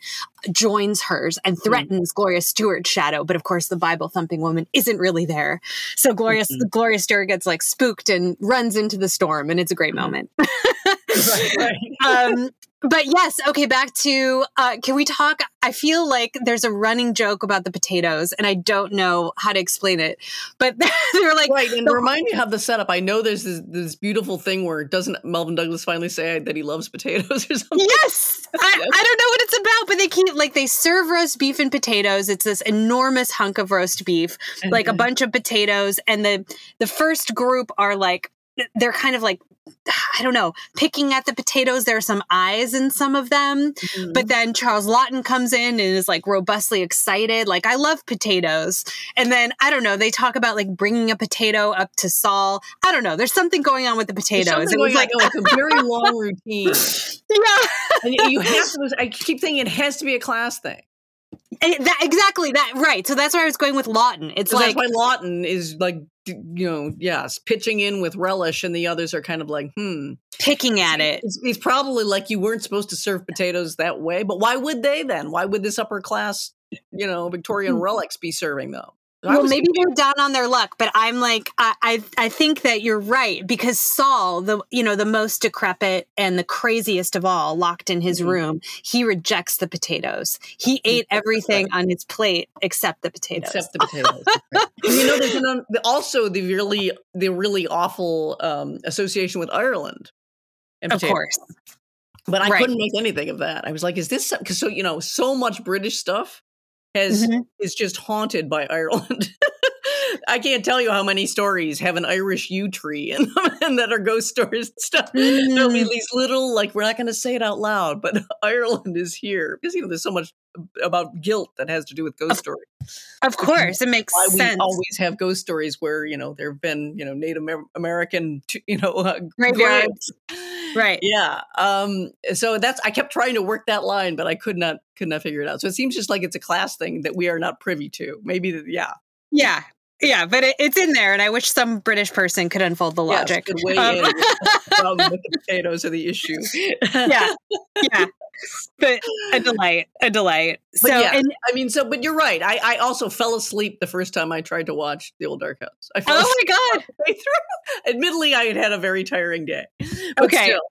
joins hers and mm-hmm. threatens Gloria Stuart's shadow, but of course the Bible thumping woman isn't really there. So Gloria mm-hmm. Gloria Stewart gets like spooked and runs into the storm and it's a great mm-hmm. moment. right, right. um, but yes, okay, back to uh, can we talk? I feel like there's a running joke about the potatoes, and I don't know how to explain it. But they're like, Right, and the- remind me how the setup. I know there's this, this beautiful thing where doesn't Melvyn Douglas finally say that he loves potatoes or something? yes, I, I don't know what it's about, but they keep like they serve roast beef and potatoes. It's this enormous hunk of roast beef, like a Mhm. bunch of potatoes, and the the first group are like they're kind of like I don't know, picking at the potatoes. There are some eyes in some of them. Mhm. But then Charles Laughton comes in and is like robustly excited. Like, I love potatoes. And then, I don't know, they talk about like bringing a potato up to Saul. I don't know. There's something going on with the potatoes. It was like, it's a very long routine. yeah. You have to. I keep thinking it has to be a class thing. Eh, that, exactly that right. So that's where I was going with Laughton. It's like that's why Laughton is like you know yes pitching in with relish, and the others are kind of like hmm picking at it. He's, he's probably like you weren't supposed to serve potatoes that way, but why would they then? Why would this upper class you know Victorian Hmm. relics be serving though? Well, maybe they're down on their luck, but I'm like, I, I, I think that you're right because Saul, the you know the most decrepit and the craziest of all, locked in his Mhm. room, he rejects the potatoes. He ate everything on his plate except the potatoes. except the potatoes. Right. You know, there's an, also the really the really awful um, association with Ireland. And of potatoes. course, but I Right. couldn't make anything of that. I was like, is this because so you know so much British stuff has Mhm. is just haunted by Ireland. I can't tell you how many stories have an Irish yew tree in them and that are ghost stories and stuff. There'll be Mm. these little, like, we're not going to say it out loud, but Ireland is here because you know there's so much about guilt that has to do with ghost Of stories. of course, it makes Why we always have ghost stories where you know there have been you know Native American you know uh, graves. Right. Yeah. Um. So that's I kept trying to work that line, but I could not could not figure it out. So it seems just like it's a class thing that we are not privy to. Maybe yeah. Yeah, yeah, but it, it's in there, and I wish some British person could unfold the logic. could weigh Um, in the the potatoes are the issue. yeah, yeah, but a delight, a delight. But so, yeah, and I mean, so but you're right. I, I also fell asleep the first time I tried to watch The Old Dark House. I fell oh my god, through. Admittedly, I had had a very tiring day. But Okay. Still.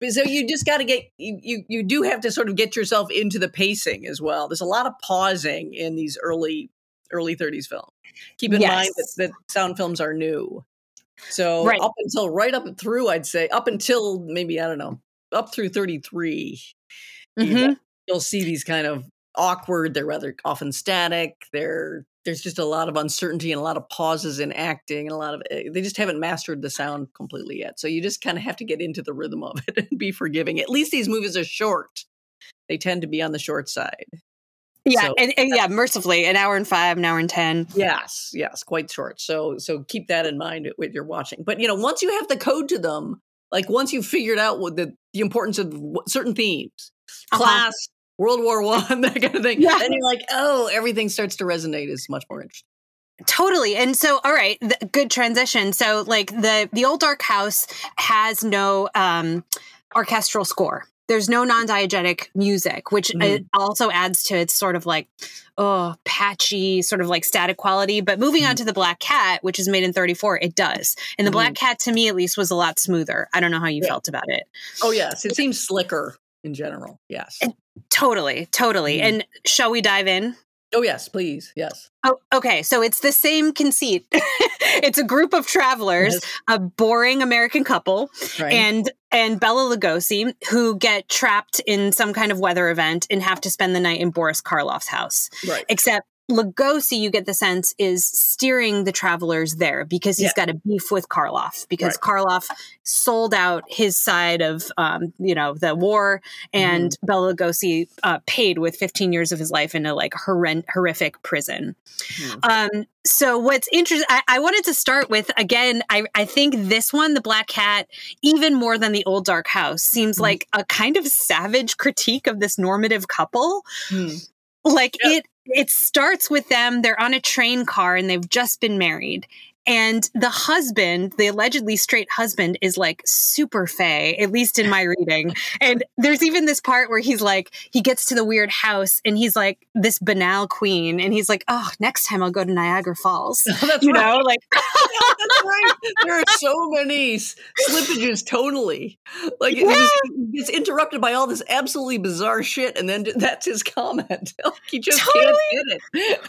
But so you just got to get you, you you do have to sort of get yourself into the pacing as well. There's a lot of pausing in these early early 30s films. Keep in mind that, that sound films are new. So Right. up until right up through, I'd say up until maybe I don't know up through 33, you know, you'll see these kind of awkward. They're rather often static. They're there's just a lot of uncertainty and a lot of pauses in acting and a lot of eh, they just haven't mastered the sound completely yet. So you just kind of have to get into the rhythm of it and be forgiving. At least these movies are short. They tend to be on the short side. Yeah, So- and, and yeah, mercifully, an hour and five, an hour and ten. Yes, yes, quite short. So so keep that in mind when you're watching. But you know, once you have the code to them, like once you've figured out what the the importance of certain themes, Uh-huh. class, World War One, that kind of thing, Yeah. then you're like, oh, everything starts to resonate. Is much more interesting. Totally. And so, all right, the, good transition. So, like the the old dark house has no um, orchestral score. There's no non-diegetic music, which Mhm. also adds to its sort of like oh patchy, sort of like static quality. But moving on to the Black Cat, which is made in 34, it does. And the Black Cat, to me at least, was a lot smoother. I don't know how you Yeah. felt about it. Oh yes, it seems slicker in general. Yes. And- Totally, totally. Mhm. And shall we dive in? Oh yes, please. Yes. Oh, okay. So it's the same conceit. it's a group of travelers, Yes. a boring American couple, Right. and and Bela Lugosi, who get trapped in some kind of weather event and have to spend the night in Boris Karloff's house. right. Except Lugosi, you get the sense, is steering the travelers there because he's got a beef with Karloff because Karloff sold out his side of, um, you know, the war, and Mm-hmm. Bela Lugosi uh, paid with 15 years of his life in a like horren- horrific prison. Hmm. Um, so what's interesting, I, I wanted to start with again. I, I think this one, the Black Cat, even more than the Old Dark House, seems Mhm. like a kind of savage critique of this normative couple. Hmm. Like Yep. it, it starts with them. They're on a train car and they've just been married. And the husband, the allegedly straight husband, is like super fey, at least in my reading. And there's even this part where he's like, he gets to the weird house and he's like this banal queen. And he's like, oh, next time I'll go to Niagara Falls. That's You right. know, like, That's right. There are so many slippages tonally. Like it just gets interrupted by all this absolutely bizarre shit, and then that's his comment. Like, he just can't get it.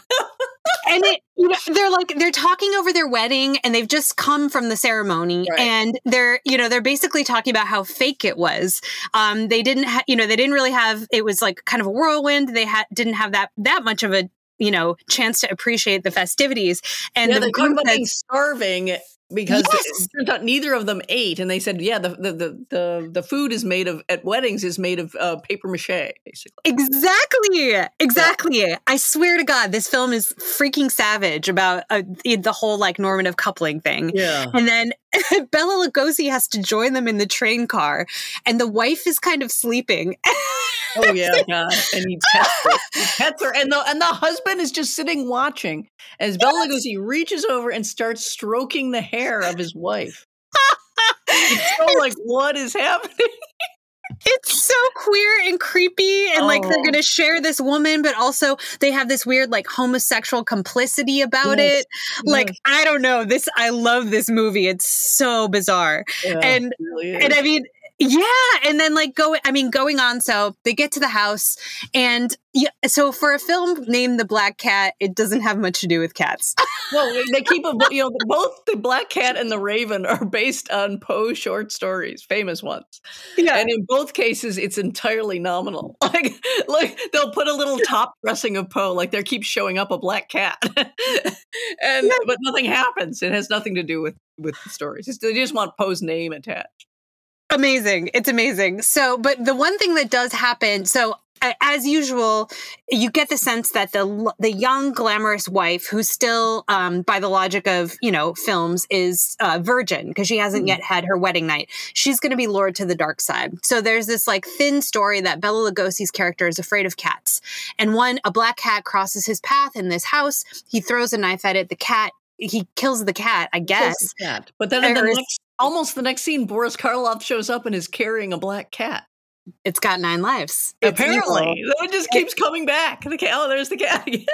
and it, you know, they're like they're talking over their wedding and they've just come from the ceremony Right. and they're you know they're basically talking about how fake it was. Um they didn't ha- you know they didn't really have it was like kind of a whirlwind. They had didn't have that that much of a you know chance to appreciate the festivities. And yeah, the talk group that's starving because Yes. it turns out neither of them ate, and they said, "Yeah, the the the the, the food is made of at weddings is made of uh, paper mache, basically." Exactly. Exactly. I swear to God, this film is freaking savage about uh, the whole like normative coupling thing. Yeah, And then Bela Lugosi has to join them in the train car, and the wife is kind of sleeping. oh yeah, God, and he pets her, he pets her, and the and the husband is just sitting watching as Bela Lugosi reaches over and starts stroking the hair of his wife. It's so like, what is happening? it's so queer and creepy, and like they're Oh. gonna share this woman, but also they have this weird like homosexual complicity about Yes, it. Like I don't know this. I love this movie. It's so bizarre. yeah, and- it really and I mean, yeah, and then like go. I mean, going on. So they get to the house, and yeah. So for a film named The Black Cat, it doesn't have much to do with cats. Well, they- keep a, you know both the Black Cat and the Raven are based on Poe short stories, famous ones, yeah, and in both cases it's entirely nominal. Like, like they'll put a little top dressing of Poe, like there keeps showing up a black cat, and but nothing happens. It has nothing to do with with the stories. It's, they just want Poe's name attached. Amazing. It's amazing. So, but the one thing that does happen. So. As usual, you get the sense that the the young glamorous wife, who's still, um, by the logic of you know films, is uh, virgin because she hasn't Mhm. yet had her wedding night. She's going to be lured to the dark side. So there's this like thin story that Bela Lugosi's character is afraid of cats, and one a black cat crosses his path in this house. He throws a knife at it. The cat he kills the cat. I guess. cat. But then in the next, almost the next scene, Boris Karloff shows up and is carrying a black cat. It's got nine lives. Apparently, it just keeps coming back. The cat. Oh, there's the cat again.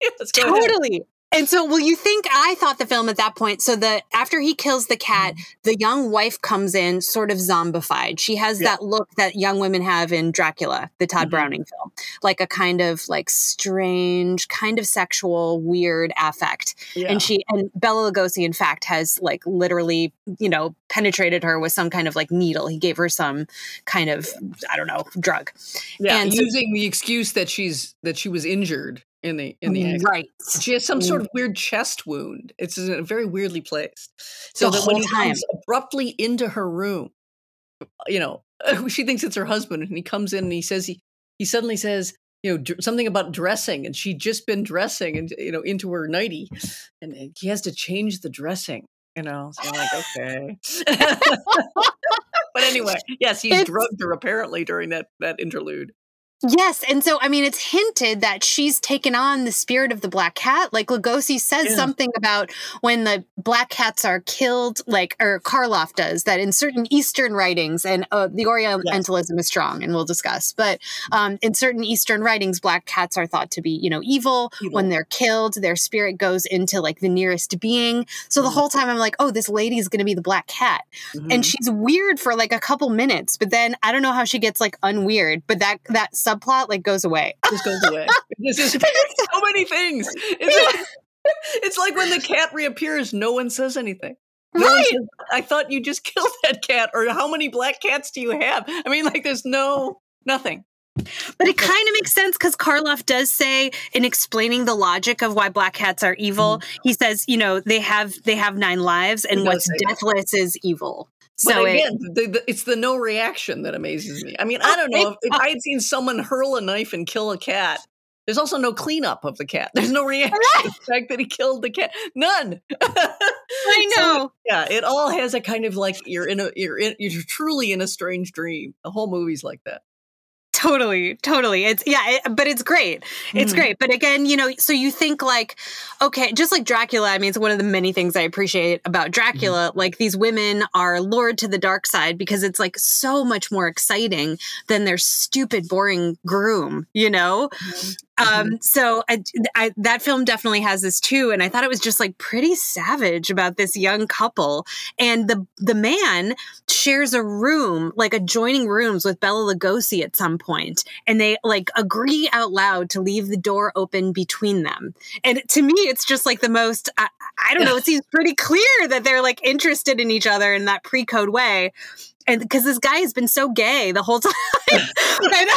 Ahead. Totally. And so, well, you think I thought the film at that point. So the after he kills the cat, the young wife comes in, sort of zombified. She has Yeah. that look that young women have in Dracula, the Tod Mhm. Browning film, like a kind of like strange, kind of sexual, weird affect. Yeah. And she and Bela Lugosi, in fact, has like literally, you know, penetrated her with some kind of like needle. He gave her some kind of I don't know drug. Yeah, And so- using the excuse that she's that she was injured in the in the accident. right. She has some sort of weird chest wound. It's uh, very weirdly placed. So The that when he time. comes abruptly into her room, you know, she thinks it's her husband, and he comes in and he says he he suddenly says, you know, dr- something about dressing, and she'd just been dressing, and you know, into her nightie, and he has to change the dressing. You know, so I'm like, okay. but anyway, yes, he's It's- drugged her apparently during that that interlude. Yes, and so I mean, it's hinted that she's taken on the spirit of the black cat. Like Lugosi says Yeah. something about when the black cats are killed, like or Karloff does that in certain Eastern writings, and uh, the Orientalism is strong, and we'll discuss. But um, in certain Eastern writings, black cats are thought to be, you know, evil. Evil. When they're killed, their spirit goes into like the nearest being. So the Mhm. whole time, I'm like, oh, this lady is going to be the black cat and Mhm. she's weird for like a couple minutes but then i don't know how she gets like unweird but that that subplot like goes away just goes away. This is so many things. It's like, it's like when the cat reappears, no one says anything. No right says, I thought you just killed that cat, or how many black cats do you have? I mean, like, there's no nothing. but it kind of makes sense because karloff does say in explaining the logic of why black cats are evil he says you know they have they have nine lives and Mm-hmm. What's deathless is evil But so it, again, the, the, it's the no reaction that amazes me. I mean, I oh, don't know if, if oh. I had seen someone hurl a knife and kill a cat. There's also no cleanup of the cat. There's no reaction. to the fact that he killed the cat, none. i So, know yeah, it all has a kind of like you're in a you're in you're truly in a strange dream. The whole movie's like that. Totally totally. It's yeah it, but it's great. It's Mhm. great. But again you know so you think like okay just like dracula i mean it's one of the many things i appreciate about dracula like these women are lured to the dark side because it's like so much more exciting than their stupid boring groom you know um so I, I that film definitely has this too and i thought it was just like pretty savage about this young couple and the the man shares a room like adjoining rooms with bela lugosi at some point and they like agree out loud to leave the door open between them. And to me it's just like the most i, I don't know it seems pretty clear that they're like interested in each other in that pre-code way and because this guy has been so gay the whole time. and,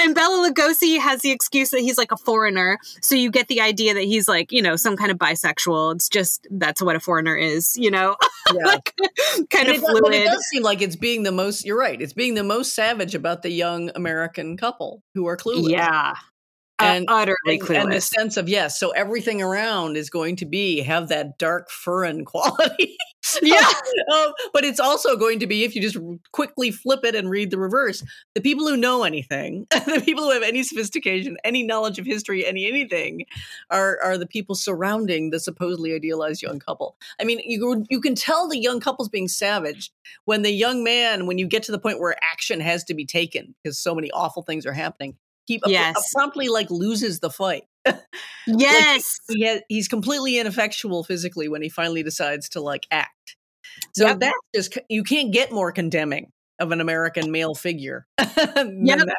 and Bela Lugosi has the excuse that he's like a foreigner. So you get the idea that he's like, you know, some kind of bisexual. It's just that's what a foreigner is, you know? Yeah. like, kind and of it, fluid. it does seem like it's being the most, you're right, it's being the most savage about the young American couple who are clueless. Yeah. Uh, and uh, utterly and, and, the sense of yes, so everything around is going to be have that dark foreign quality. yeah, um, but it's also going to be if you just quickly flip it and read the reverse. The people who know anything, the people who have any sophistication, any knowledge of history, any anything, are are the people surrounding the supposedly idealized young couple. I mean, you you can tell the young couple's being savage when the young man, when you get to the point where action has to be taken because so many awful things are happening he yes. promptly like loses the fight. yes, like, he has, he's completely ineffectual physically when he finally decides to like act. So yep. that's just you can't get more condemning of an American male figure yep. that.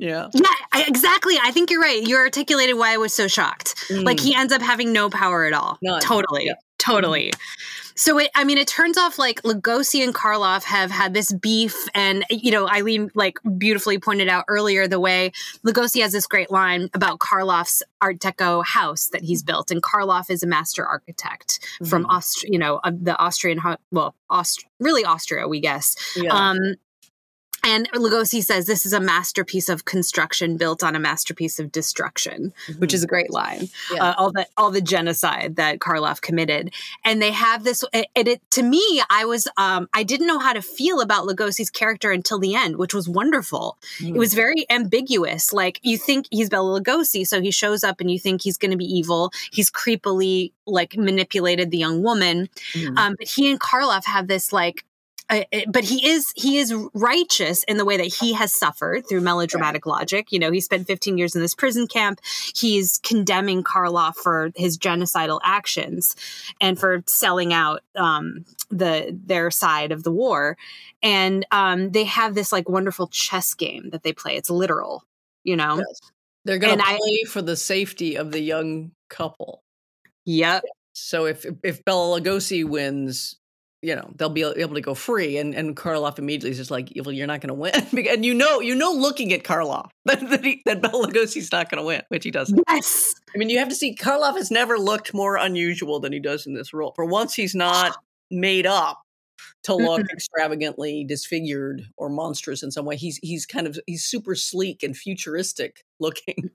Yeah. Yeah, I, exactly. I think you're right. You articulated why I was so shocked. Mm. Like he ends up having no power at all. None. Totally. Yeah. Totally. Mm. So it, I mean, it turns off like Lugosi and Karloff have had this beef, and you know, Eileen like beautifully pointed out earlier the way Lugosi has this great line about Karloff's Art Deco house that he's built, and Karloff is a master architect mm-hmm. from Austria, you know, uh, the Austrian, well, Aust- really Austria, we guess. Yeah. Um, and Lugosi says this is a masterpiece of construction built on a masterpiece of destruction, mm-hmm. which is a great line. Yeah. Uh, all the all the genocide that Karloff committed, and they have this. And it to me, I was um, I didn't know how to feel about Lugosi's character until the end, which was wonderful. Mm. It was very ambiguous. Like you think he's Bela Lugosi, so he shows up, and you think he's going to be evil. He's creepily like manipulated the young woman, mm. um, but he and Karloff have this like but he is he is righteous in the way that he has suffered through melodramatic right. logic. You know, he spent 15 years in this prison camp. He's condemning Karloff for his genocidal actions and for selling out um, the their side of the war. And um, they have this like wonderful chess game that they play. It's literal, you know. Yes. They're going to play I, for the safety of the young couple. Yep. So if if Bela Lugosi wins, you know they'll be able to go free and and Karloff immediately is just like well you're not going to win and you know you know looking at Karloff that that, he, that Bela Lugosi's not going to win which he doesn't yes I mean you have to see Karloff has never looked more unusual than he does in this role for once he's not made up to look mm-hmm. extravagantly disfigured or monstrous in some way he's he's kind of he's super sleek and futuristic looking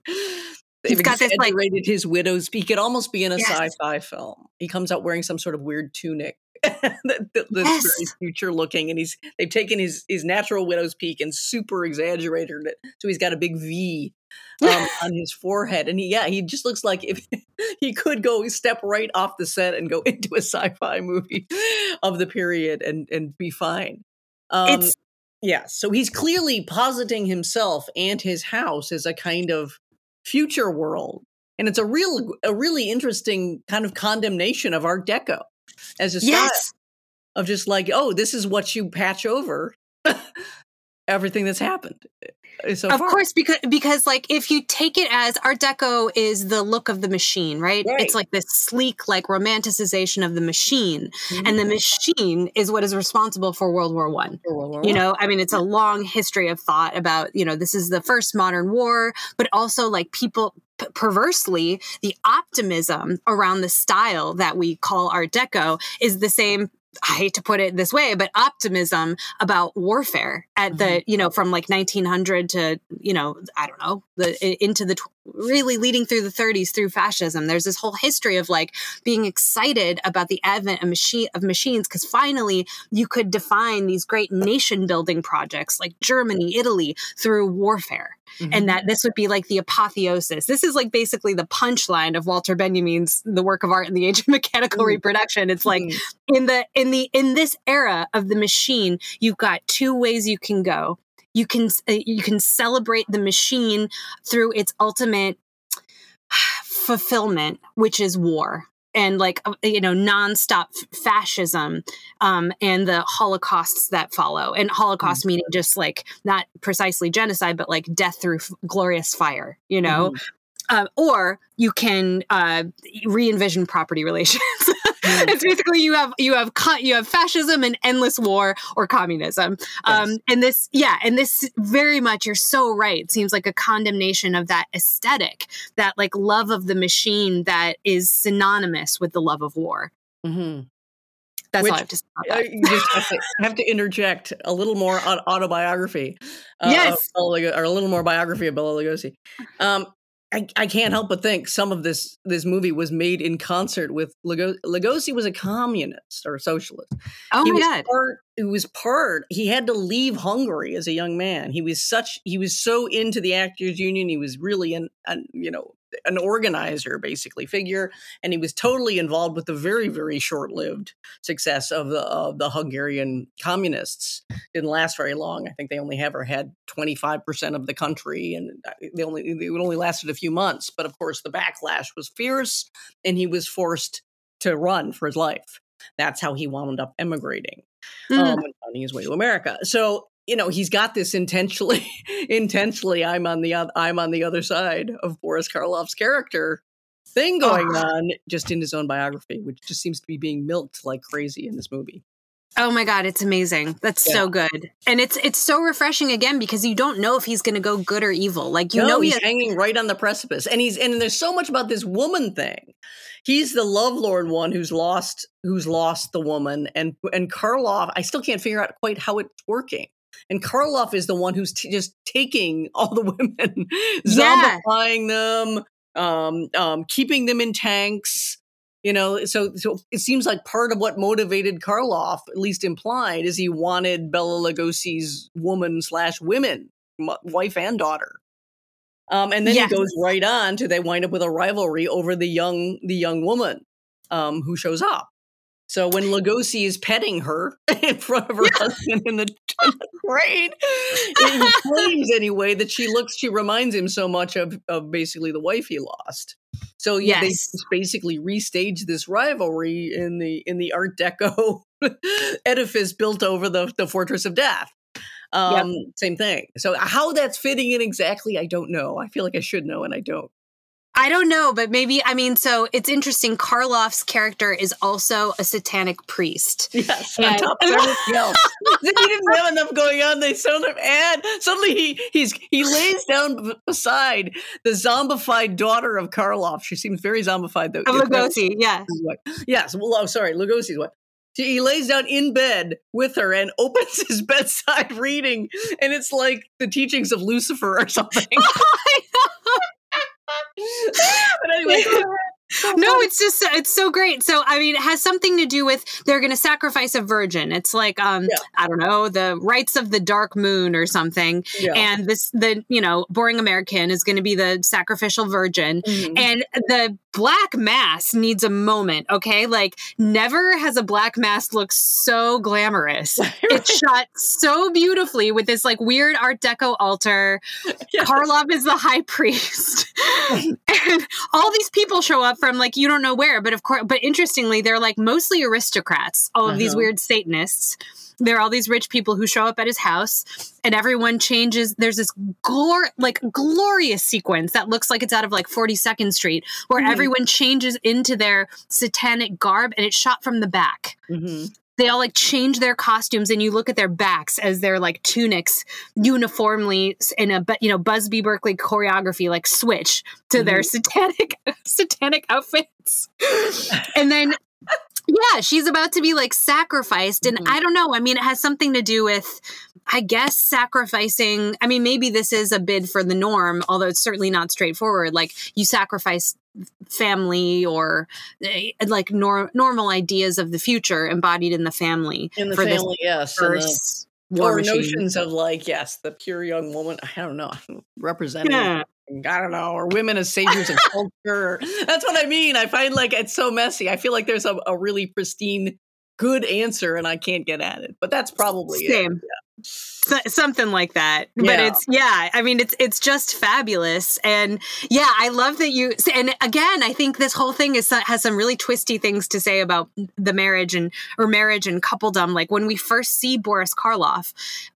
He's got this like his widow's peak. He could almost be in a yes. sci-fi film. He comes out wearing some sort of weird tunic that's yes. very future looking, and he's they've taken his his natural widow's peak and super exaggerated it, so he's got a big V um, on his forehead, and he yeah he just looks like if he could go step right off the set and go into a sci-fi movie of the period and and be fine. Um, it's yeah, so he's clearly positing himself and his house as a kind of future world and it's a real a really interesting kind of condemnation of art deco as a style yes. of just like, oh, this is what you patch over everything that's happened. Eh, so of far. course, because because like if you take it as Art Deco is the look of the machine, right? right. It's like this sleek, like romanticization of the machine, mm-hmm. and the mm-hmm. machine is what is responsible for World War One. You know, I mean, it's a long history of thought about you know this is the first modern war, but also like people P- perversely, the optimism around the style that we call Art Deco is the same I hate to put it this way, but optimism about warfare at mm-hmm. the, you know, from like 1900 to, you know, I don't know, the into the really leading through the 30s through fascism. There's this whole history of like being excited about the advent of machine of machines because finally you could define these great nation building projects like Germany, Italy through warfare. Mm-hmm. And that this would be like the apotheosis. This is like basically the punchline of Walter Benjamin's The Work of Art in the Age of Mechanical mm-hmm. Reproduction. It's like mm-hmm. in the in the in this era of the machine, you've got two ways you can go you can uh, you can celebrate the machine through its ultimate fulfillment which is war and like uh, you know nonstop fascism um, and the holocausts that follow and holocaust mm-hmm. meaning just like not precisely genocide but like death through f- glorious fire you know mm-hmm. uh, or you can uh, re-envision property relations it's basically you have you have you have fascism and endless war or communism. Um, and this, yeah, and this very much. You're so right. Seems like a condemnation of that aesthetic, that like love of the machine that is synonymous with the love of war. Mm-hmm. That's Which, all I have to say. Uh, have to, have to, interject a little more on autobiography. Uh, yes. or a little more biography of Bela Lugosi. Um, I, I can't help but think some of this this movie was made in concert with Lugosi. Lugosi was a communist or a socialist. Oh he my god! Part, it was part. He had to leave Hungary as a young man. He was such. He was so into the actors union. He was really an, an you know an organizer basically figure and he was totally involved with the very very short-lived success of the of the Hungarian communists. Didn't last very long. I think they only ever had 25% of the country and uh, they only it only lasted a few months but of course the backlash was fierce and he was forced to run for his life. That's how he wound up emigrating mm. um, and finding his way to america. So you know he's got this intentionally intentionally i'm on the i'm on the other side of boris karloff's character thing going oh. on just in his own biography which just seems to be being milked like crazy in this movie Oh my god, it's amazing. That's yeah. so good. And it's it's so refreshing again because you don't know if he's going to go good or evil. Like you no, know he's he has- hanging right on the precipice. And he's and there's so much about this woman thing. He's the lovelorn one who's lost who's lost the woman and and Karloff, I still can't figure out quite how it's working. And Karloff is the one who's t- just taking all the women, yeah. zombifying them, um, um, keeping them in tanks. You know, so so it seems like part of what motivated Karloff, at least implied, is he wanted Bela Lugosi's woman slash women, wife and daughter. Um, and then yes. he goes right on to they wind up with a rivalry over the young the young woman um, who shows up. So when Lugosi is petting her in front of her husband in the, in the parade, he claims anyway that she looks, she reminds him so much of, of basically the wife he lost. So yeah, yes. they basically restage this rivalry in the in the Art Deco edifice built over the the Fortress of Death. Um, yep. Same thing. So how that's fitting in exactly, I don't know. I feel like I should know, and I don't. I don't know, but maybe I mean, so it's interesting. Karloff's character is also a satanic priest. Yes, and, on top of everything else, he didn't have enough going on. They suddenly add suddenly he he's he lays down beside the zombified daughter of Karloff. She seems very zombified though. Of Lugosi, yeah, yes. Well, oh, sorry, Lugosi's what he lays down in bed with her and opens his bedside reading, and it's like the teachings of Lucifer or something. but anyway, no, it's just it's so great. So I mean, it has something to do with they're going to sacrifice a virgin. It's like um yeah. I don't know the rites of the dark moon or something. Yeah. And this the you know boring American is going to be the sacrificial virgin, mm-hmm. and the black mass needs a moment, okay? Like never has a black mass looked so glamorous. it's shot so beautifully with this like weird art deco altar. Yes. Karloff is the high priest. and all these people show up from like you don't know where, but of course but interestingly they're like mostly aristocrats, all of uh-huh. these weird satanists there are all these rich people who show up at his house and everyone changes there's this glor- like glorious sequence that looks like it's out of like 42nd street where mm-hmm. everyone changes into their satanic garb and it's shot from the back mm-hmm. they all like change their costumes and you look at their backs as their like tunics uniformly in a but you know busby berkeley choreography like switch to mm-hmm. their satanic satanic outfits and then yeah, she's about to be like sacrificed. And mm-hmm. I don't know. I mean, it has something to do with, I guess, sacrificing. I mean, maybe this is a bid for the norm, although it's certainly not straightforward. Like you sacrifice family or eh, like nor- normal ideas of the future embodied in the family. In the family, yes. First, or machine. notions of like, yes, the pure young woman. I don't know, representing yeah. I don't know, or women as saviors of culture. That's what I mean. I find like it's so messy. I feel like there's a, a really pristine, good answer, and I can't get at it. But that's probably Same. It. Yeah. So, something like that yeah. but it's yeah i mean it's it's just fabulous and yeah i love that you and again i think this whole thing is has some really twisty things to say about the marriage and or marriage and coupledom like when we first see boris karloff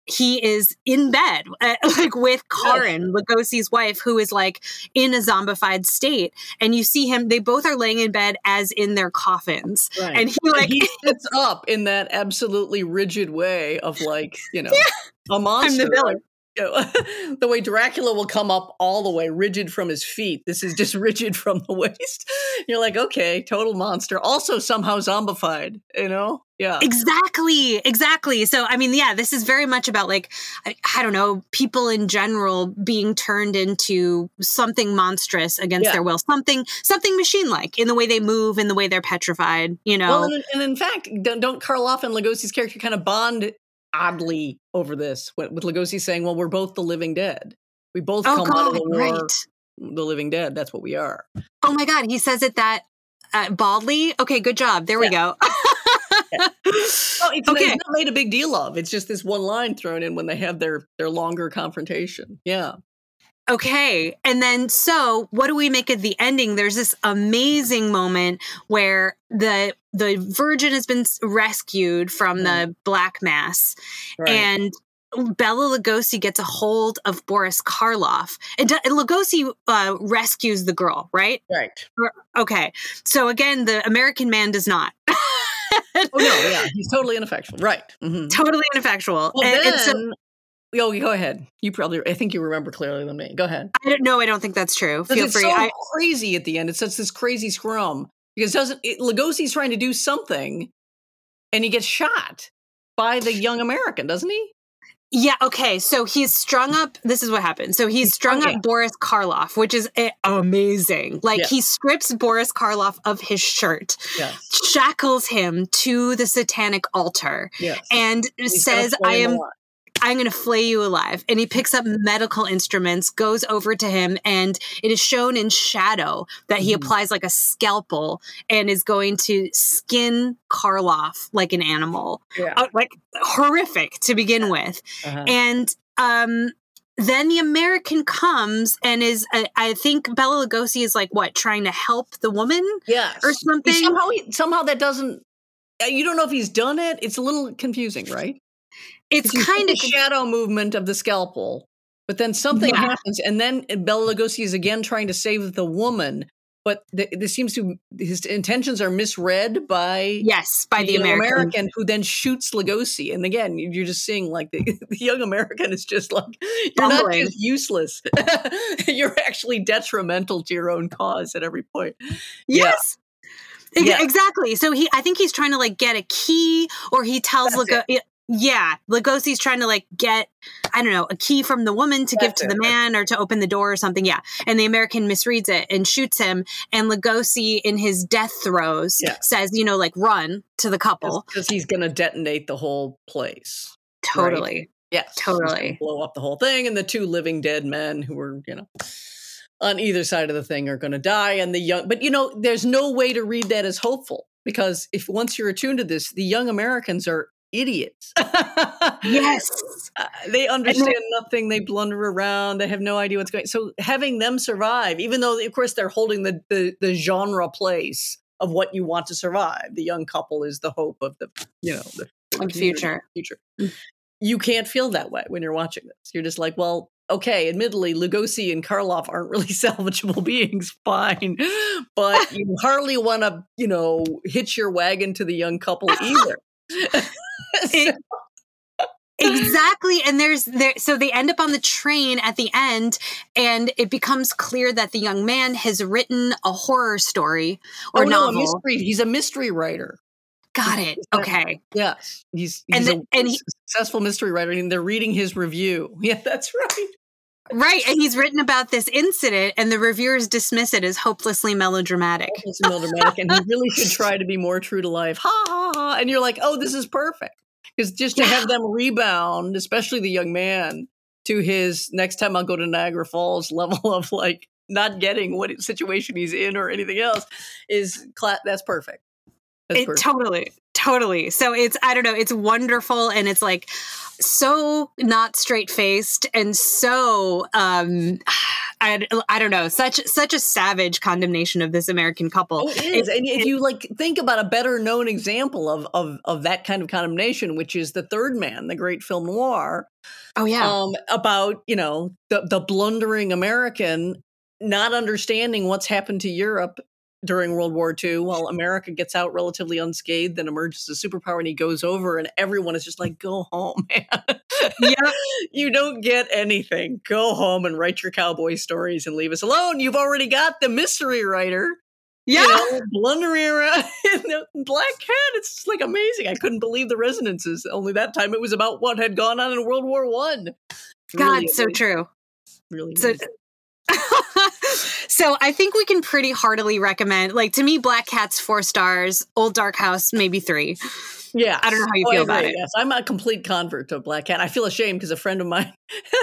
he is in bed, uh, like with Karin, Lugosi's wife, who is like in a zombified state. And you see him, they both are laying in bed as in their coffins. Right. And he like, he sits up in that absolutely rigid way of like, you know, a monster. The you know, the way Dracula will come up all the way rigid from his feet. This is just rigid from the waist. You're like, okay, total monster. Also somehow zombified, you know? Yeah. Exactly, exactly. So, I mean, yeah, this is very much about like, I, I don't know, people in general being turned into something monstrous against Yeah. their will, something, something machine-like in the way they move, in the way they're petrified. You know, Well, and, and in fact, don't, don't Karloff and Lugosi's character kind of bond oddly over this with, Lugosi saying, well, we're both the living dead. We both oh come out of the war, right? the living dead. That's what we are. Oh my god, he says it that uh, baldly. Okay, good job. There we go. Well, it's, Okay. it's not made a big deal of. It's just this one line thrown in when they have their their longer confrontation. Yeah. Okay. And then so what do we make of the ending? There's this amazing moment where the the virgin has been rescued from the black mass Right. and Bela Lugosi gets a hold of Boris Karloff. And, Lugosi uh, rescues the girl, right? right. Okay. So again, the American man does not. Oh no, yeah, he's totally ineffectual. Right. hmm totally ineffectual. Well, and, then, and so oh, go ahead. You probably, I think you remember clearly than me. Go ahead. I don't know. I don't think that's true. Feel it's free. so I, crazy at the end. It's such this crazy scrum because doesn't it, Lugosi's trying to do something, and he gets shot by the young American, doesn't he? Yeah, okay. So he's strung up. This is what happened. So he's strung strung- up Boris Karloff, which is eh, amazing. Like Yeah. he strips Boris Karloff of his shirt, Yes. shackles him to the satanic altar, Yes. and He's says, "I am. I'm going to flay you alive." And he picks up medical instruments, goes over to him, and it is shown in shadow that he Mhm. applies like a scalpel and is going to skin Karloff like an animal. Yeah. Uh, like horrific to begin with Uh-huh. and um then the American comes and is, uh, I think Bela Lugosi is like what trying to help the woman Yes. or something. Somehow, he, somehow that doesn't. uh, You don't know if he's done it. It's a little confusing, right? It's kind the of shadow movement of the scalpel, but then something Yeah. happens, and then Bela Lugosi is again trying to save the woman. But th- this seems to his intentions are misread by yes by the young American. who then shoots Lugosi. And again, you- you're just seeing like the, the young American is just like you're not just useless, you're actually detrimental to your own cause at every point. Yes. Ex- Yeah. Exactly. So he, I think he's trying to like get a key, or he tells That's Lugo- yeah, Lugosi's trying to like get, I don't know, a key from the woman to give to it. the man or to open the door or something. Yeah, and the American misreads it and shoots him, and Lugosi in his death throes Yeah. says, you know, like run to the couple. Because he's going to detonate the whole place. Totally. Yes. Totally. blow up the whole thing, and the two living dead men who were, you know, on either side of the thing are going to die. And the young, but you know, there's no way to read that as hopeful because if once you're attuned to this, the young Americans are idiots. Yes. Uh, they understand nothing. They blunder around. They have no idea what's going. So having them survive, even though of course they're holding the the, the genre place of what you want to survive. The young couple is the hope of the you know the, the future. future. Mm. You can't feel that way when you're watching this. You're just like, well, okay. Admittedly, Lugosi and Karloff aren't really salvageable beings. Fine, but you hardly want to you know hitch your wagon to the young couple either. Exactly and there's there so they end up on the train at the end and it becomes clear that the young man has written a horror story or oh, no, a novel mystery. He's a mystery writer. got it okay Yes, he's And the- a and he- successful mystery writer, and they're reading his review. Yeah, that's right. Right and he's written about this incident and the reviewers dismiss it as hopelessly melodramatic It's melodramatic, and he really should try to be more true to life. Ha ha ha! And you're like, oh, this is perfect because just to Yeah. have them rebound, especially the young man, to his next time I'll go to Niagara Falls level of like not getting what situation he's in or anything else is cla- that's perfect. That's it perfect. totally totally. So it's I don't know, it's wonderful and it's like so not straight faced and so um I, I don't know such such a savage condemnation of this American couple. Oh, it is, and if you like think about a better known example of of of that kind of condemnation, which is the Third Man, the great film noir. Oh yeah, um, about you know the the blundering American not understanding what's happened to Europe during World War II while America gets out relatively unscathed and emerges as a superpower and he goes over and everyone is just like, go home, man. yeah. you don't get anything. Go home and write your cowboy stories and leave us alone. You've already got the mystery writer. Yeah. You know, blundering around in the Black Cat. It's just like amazing. I couldn't believe the resonances. Only that time it was about what had gone on in World War One. God, really so true. Really so so I think we can pretty heartily recommend. Like to me, Black Cat's four stars. Old Dark House maybe three. Yeah, I don't know how you oh, feel about it. Yes, I'm a complete convert to Black Cat. I feel ashamed because a friend of mine,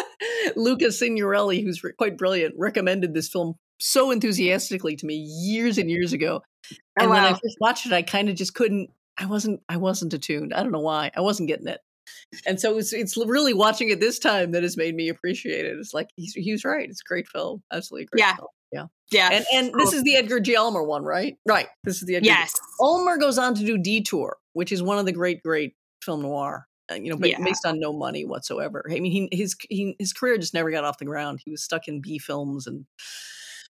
Lucas Signorelli, who's re- quite brilliant, recommended this film so enthusiastically to me years and years ago. Oh, and oh, wow. when I first watched it, I kind of just couldn't. I wasn't. I wasn't attuned. I don't know why. I wasn't getting it and so it's it's really watching it this time that has made me appreciate it. It's like he's he's right. It's a great film. Absolutely great yeah. film. Yeah. Yeah. And and cool. this is the Edgar G. Ulmer one, right? Right. This is the Edgar. Yes. Ulmer goes on to do Detour, which is one of the great, great film noir. Uh, you know, yeah. based on no money whatsoever. I mean, he, his he, his career just never got off the ground. He was stuck in B films and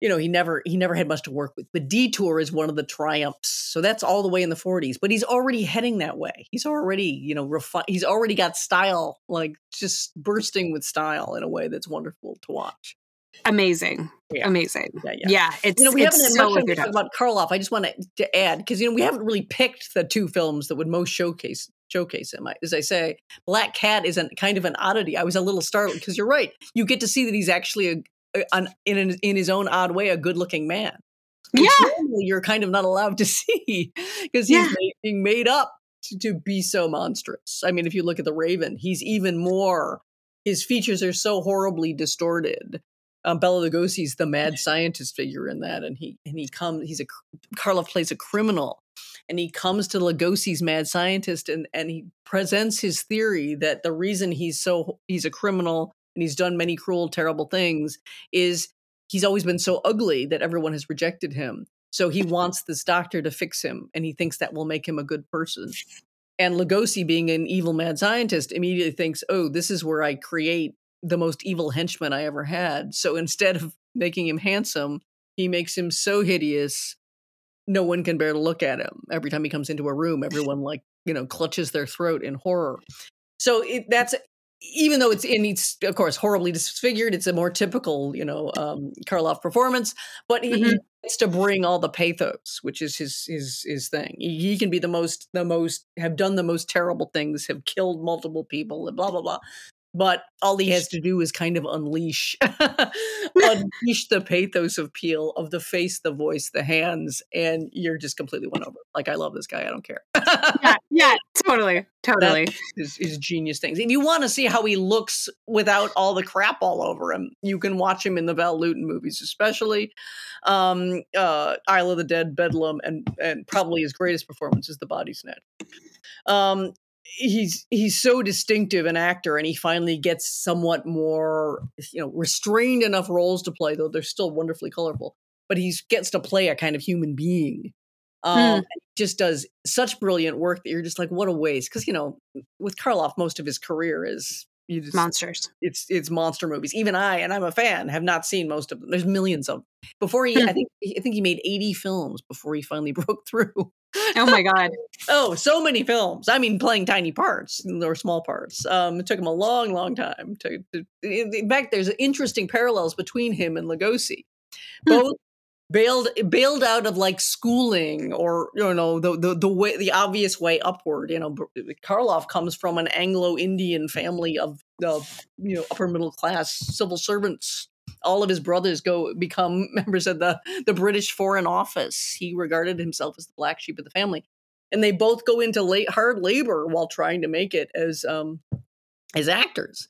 you know he never he never had much to work with but detour is one of the triumphs so that's all the way in the 40s but he's already heading that way. He's already you know refi- he's already got style like just bursting with style in a way that's wonderful to watch. Amazing. Yeah. amazing. Yeah, yeah. yeah it's you know we haven't had so much talk about karloff. I just want to add because you know we haven't really picked the two films that would most showcase showcase him. As i say black cat is a kind of an oddity. I was a little startled because you're right you get to see that he's actually a, an, in in his own odd way a good looking man. Yeah, you're kind of not allowed to see because he's yeah. being made up to, to be so monstrous. I mean, if you look at the Raven, he's even more. His features are so horribly distorted. Um, Bela Lugosi's the mad scientist figure in that, and he and he comes. He's a Karloff plays a criminal, and he comes to Lugosi's mad scientist, and and he presents his theory that the reason he's so he's a criminal and he's done many cruel, terrible things, is he's always been so ugly that everyone has rejected him. So he wants this doctor to fix him, and he thinks that will make him a good person. And Lugosi, being an evil mad scientist, immediately thinks, oh, this is where I create the most evil henchman I ever had. So instead of making him handsome, he makes him so hideous, no one can bear to look at him. Every time he comes into a room, everyone like, you know, clutches their throat in horror. So it, that's even though it's in it's of course horribly disfigured it's a more typical you know um karloff performance but he, mm-hmm. he gets to bring all the pathos which is his his his thing he, he, can be the most the most have done the most terrible things have killed multiple people and blah blah blah but all he has to do is kind of unleash unleash the pathos of Peele of the face, the voice, the hands, and you're just completely won over. Like I love this guy, I don't care. yeah, yeah, totally, totally. His, his genius things. If you want to see how he looks without all the crap all over him, you can watch him in the Val Lewton movies, especially um, uh, Isle of the Dead, Bedlam, and and probably his greatest performance is the Body Snatch. Um, he's he's so distinctive an actor and he finally gets somewhat more you know restrained enough roles to play though they're still wonderfully colorful but he gets to play a kind of human being. Um, mm. just does such brilliant work that you're just like what a waste because you know with karloff most of his career is just, monsters. it's it's monster movies. Even i and i'm a fan have not seen most of them. There's millions of them before he i think i think he made 80 films before he finally broke through oh my god. Oh so many films. I mean playing tiny parts or small parts. Um it took him a long long time to, to in fact there's interesting parallels between him and lugosi. Hmm. both bailed bailed out of like schooling or you know the the, the way the obvious way upward. You know karloff comes from an anglo-indian family of the you know upper middle class civil servants all of his brothers go become members of the the british foreign office. He regarded himself as the black sheep of the family. And they both go into late hard labor while trying to make it as um as actors.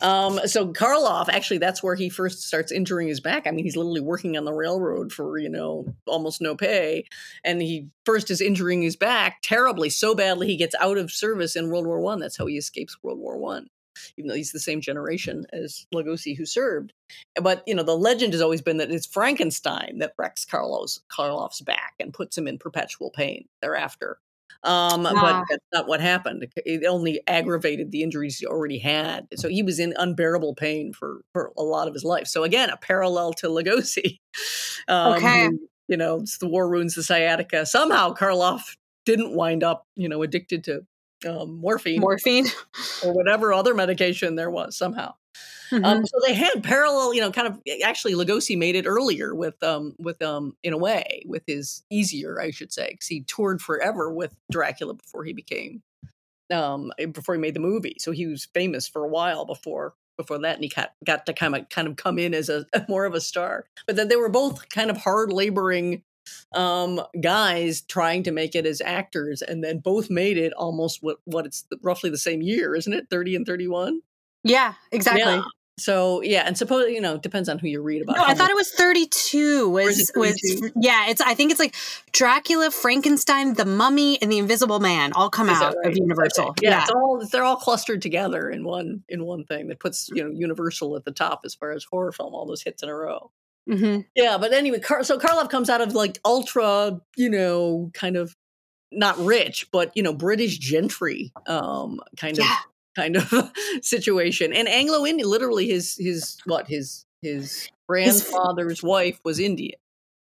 Um, so Karloff, actually, that's where he first starts injuring his back. I mean, he's literally working on the railroad for you know almost no pay, and he first is injuring his back terribly, so badly he gets out of service in World War One. That's how he escapes World War One, even though he's the same generation as Lugosi who served. But you know, the legend has always been that it's Frankenstein that wrecks Carlos Karloff's back and puts him in perpetual pain thereafter. Um, But Ah. that's not what happened. It only aggravated the injuries he already had. So he was in unbearable pain for, for a lot of his life. So again, a parallel to Lugosi. Um, Okay. who, you know, it's the war ruins the sciatica. Somehow Karloff didn't wind up, you know, addicted to um, morphine Morphine. or whatever other medication there was somehow. Mhm. Um, so they had parallel, you know, kind of. Actually, Lugosi made it earlier with, um, with, um, in a way, with his easier, I should say, because he toured forever with Dracula before he became, um, before he made the movie. So he was famous for a while before before that, and he got got to kind of kind of come in as a more of a star. But then they were both kind of hard laboring um guys trying to make it as actors and then both made it almost what what it's roughly the same year isn't it 30 and 31 yeah, exactly. yeah. So yeah, and suppose you know depends on who you read about. No, I thought it was 32 was it was yeah, it's I think it's like Dracula, Frankenstein, the Mummy and the Invisible Man all come Is out right? of Universal. Okay. Yeah, it's all they're all clustered together in one in one thing that puts you know Universal at the top as far as horror film. All those hits in a row. Hmm Yeah, but anyway, so Karloff comes out of like ultra, you know, kind of not rich, but you know, British gentry, um, kind of kind of situation. And Anglo Indian, literally his his what his his grandfather's wife was Indian.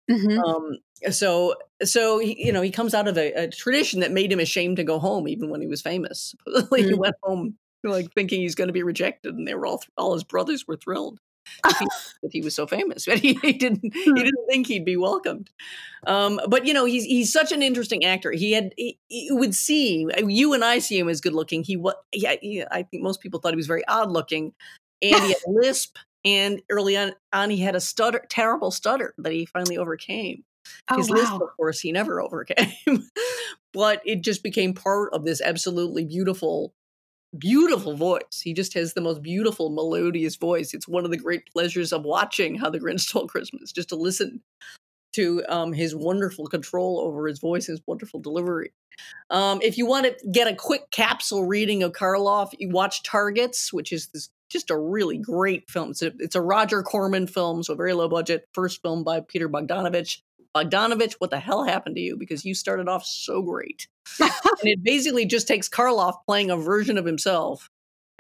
hmm Um, so so he, you know he comes out of a, a tradition that made him ashamed to go home even when he was famous. He Mm. went home like thinking he's going to be rejected, and they were all all his brothers were thrilled that he, was so famous, but he, he didn't he Hmm. didn't think he'd be welcomed. Um, but you know he's he's such an interesting actor. He had he, it would see you and I see him as good looking. He what yeah, he, I think most people thought he was very odd looking, and he had a lisp. And early on, on, he had a stutter, terrible stutter that he finally overcame Oh his lisp, of course, he never overcame, but it just became part of this absolutely beautiful, beautiful voice. He just has the most beautiful, melodious voice. It's one of the great pleasures of watching How the Grinch Stole Christmas, just to listen to um, his wonderful control over his voice, his wonderful delivery. Um, if you want to get a quick capsule reading of Karloff, you watch Targets, which is this just a really great film. It's a, it's a Roger Corman film, so very low budget. First film by Peter Bogdanovich. Bogdanovich, what the hell happened to you? Because you started off so great. and it basically just takes Karloff playing a version of himself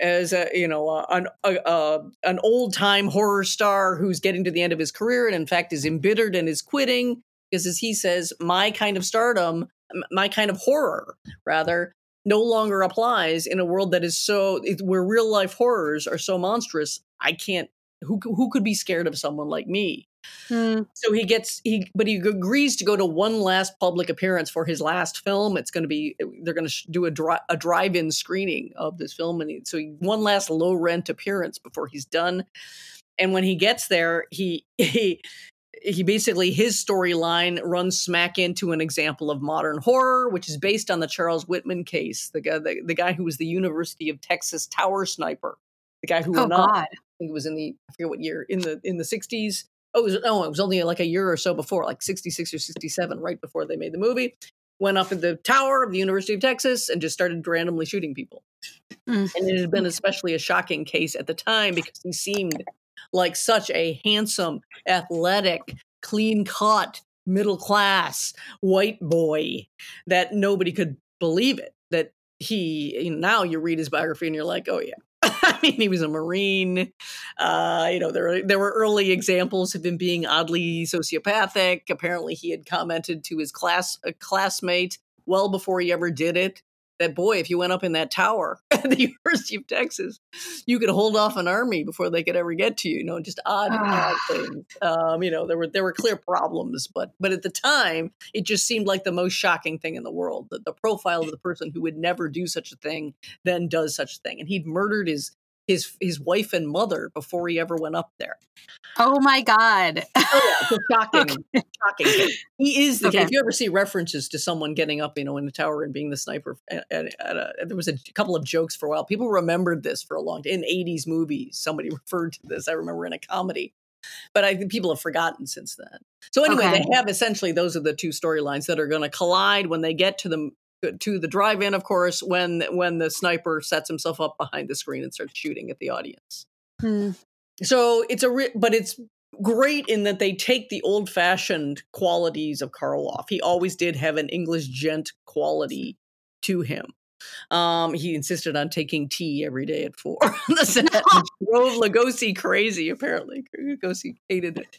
as a you know uh, an uh, uh, an old time horror star who's getting to the end of his career and in fact is embittered and is quitting because as he says my kind of stardom my kind of horror rather no longer applies in a world that is so where real life horrors are so monstrous i can't who who could be scared of someone like me Hmm. so he gets he, but he agrees to go to one last public appearance for his last film. It's going to be they're going to sh- do a, dri- a drive-in screening of this film, and he, so he, one last low rent appearance before he's done. And when he gets there, he he he basically his storyline runs smack into an example of modern horror, which is based on the Charles Whitman case, the guy the, the guy who was the University of Texas tower sniper, the guy who Oh went up God. I think it was in the I forget what year in the in the sixties. Oh, it was, no, it was only like a year or so before, like sixty six or sixty seven, right before they made the movie. Went up in the tower of the University of Texas and just started randomly shooting people. Mm. And it had been especially a shocking case at the time because he seemed like such a handsome, athletic, clean cut, middle class white boy that nobody could believe it. That he you know, now you read his biography and you're like, oh yeah. I mean, he was a Marine. Uh, you know, there there were early examples of him being oddly sociopathic. Apparently, he had commented to his class classmate well before he ever did it that boy, if you went up in that tower at the University of Texas, you could hold off an army before they could ever get to you. You know, just odd, odd things. Um, you know, there were there were clear problems, but but at the time, it just seemed like the most shocking thing in the world. The, the profile of the person who would never do such a thing then does such a thing, and he'd murdered his his his wife and mother before he ever went up there. Oh my god! oh yeah, shocking, okay. shocking. He is the. Okay. If you ever see references to someone getting up, you know, in the tower and being the sniper, at, at a, there was a couple of jokes for a while. People remembered this for a long time in '80s movies. Somebody referred to this. I remember in a comedy but I think people have forgotten since then. So anyway, okay. they have essentially those are the two storylines that are going to collide when they get to the to the drive-in, of course, when when the sniper sets himself up behind the screen and starts shooting at the audience. Hmm. So it's a re- but it's great in that they take the old-fashioned qualities of Karloff. He always did have an English gent quality to him. Um, he insisted on taking tea every day at four the set. drove Lugosi crazy, apparently. Lugosi hated it.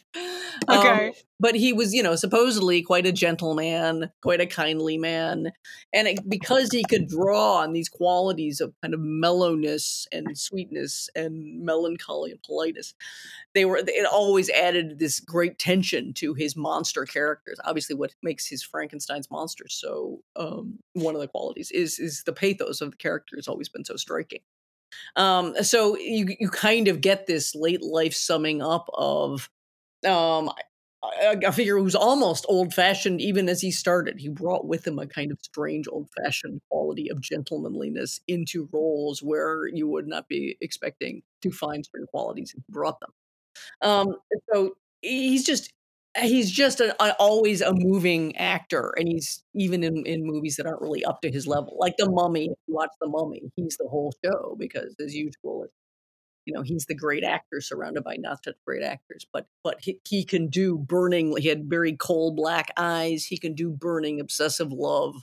Okay. Um, but he was, you know, supposedly quite a gentleman, quite a kindly man. And it, because he could draw on these qualities of kind of mellowness and sweetness and melancholy and politeness, they were, it always added this great tension to his monster characters. Obviously, what makes his Frankenstein's monsters so, um, one of the qualities is, is the pathos of the character has always been so striking. Um, so you, you kind of get this late life summing up of, um, a, figure who's almost old fashioned even as he started. He brought with him a kind of strange old fashioned quality of gentlemanliness into roles where you would not be expecting to find certain qualities. He brought them. Um, so he's just he's just a, always a moving actor and he's even in, in movies that aren't really up to his level like the mummy if you watch the mummy he's the whole show because as usual you know he's the great actor surrounded by not such great actors but but he, he can do burning he had very coal black eyes he can do burning obsessive love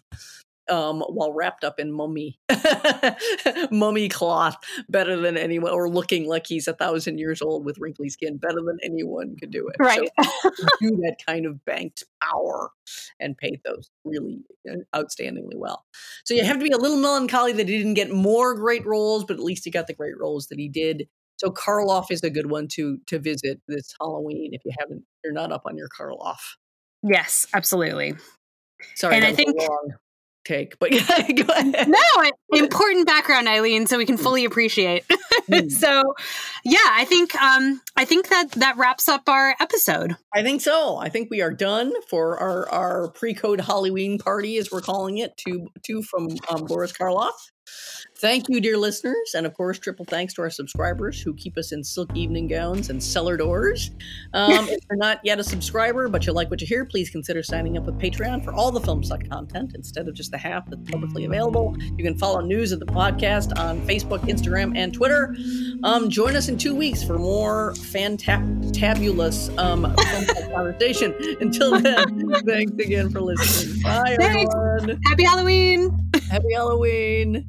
um, while wrapped up in mummy mummy cloth better than anyone or looking like he's a thousand years old with wrinkly skin better than anyone could do it. Right. so do that kind of banked power and pathos really uh, outstandingly well. So you have to be a little melancholy that he didn't get more great roles but at least he got the great roles that he did. So karloff is a good one to to visit this halloween if you haven't you're not up on your karloff. Yes absolutely. Sorry, and I think take, but go ahead. No, important background, Eileen, so we can mm. fully appreciate. mm. So, yeah, I think um, I think that that wraps up our episode. I think so. I think we are done for our our pre-code Halloween party, as we're calling it, to to from um, Boris Karloff. Thank you, dear listeners. And of course, triple thanks to our subscribers who keep us in silk evening gowns and cellar doors. Um, if you're not yet a subscriber, but you like what you hear, please consider signing up with Patreon for all the Filmsuck content instead of just the half that's publicly available. You can follow news of the podcast on Facebook, Instagram, and Twitter. Um, join us in two weeks for more fantabulous um, conversation. Until then, thanks again for listening. Bye, thanks. everyone. Happy Halloween. Happy Halloween.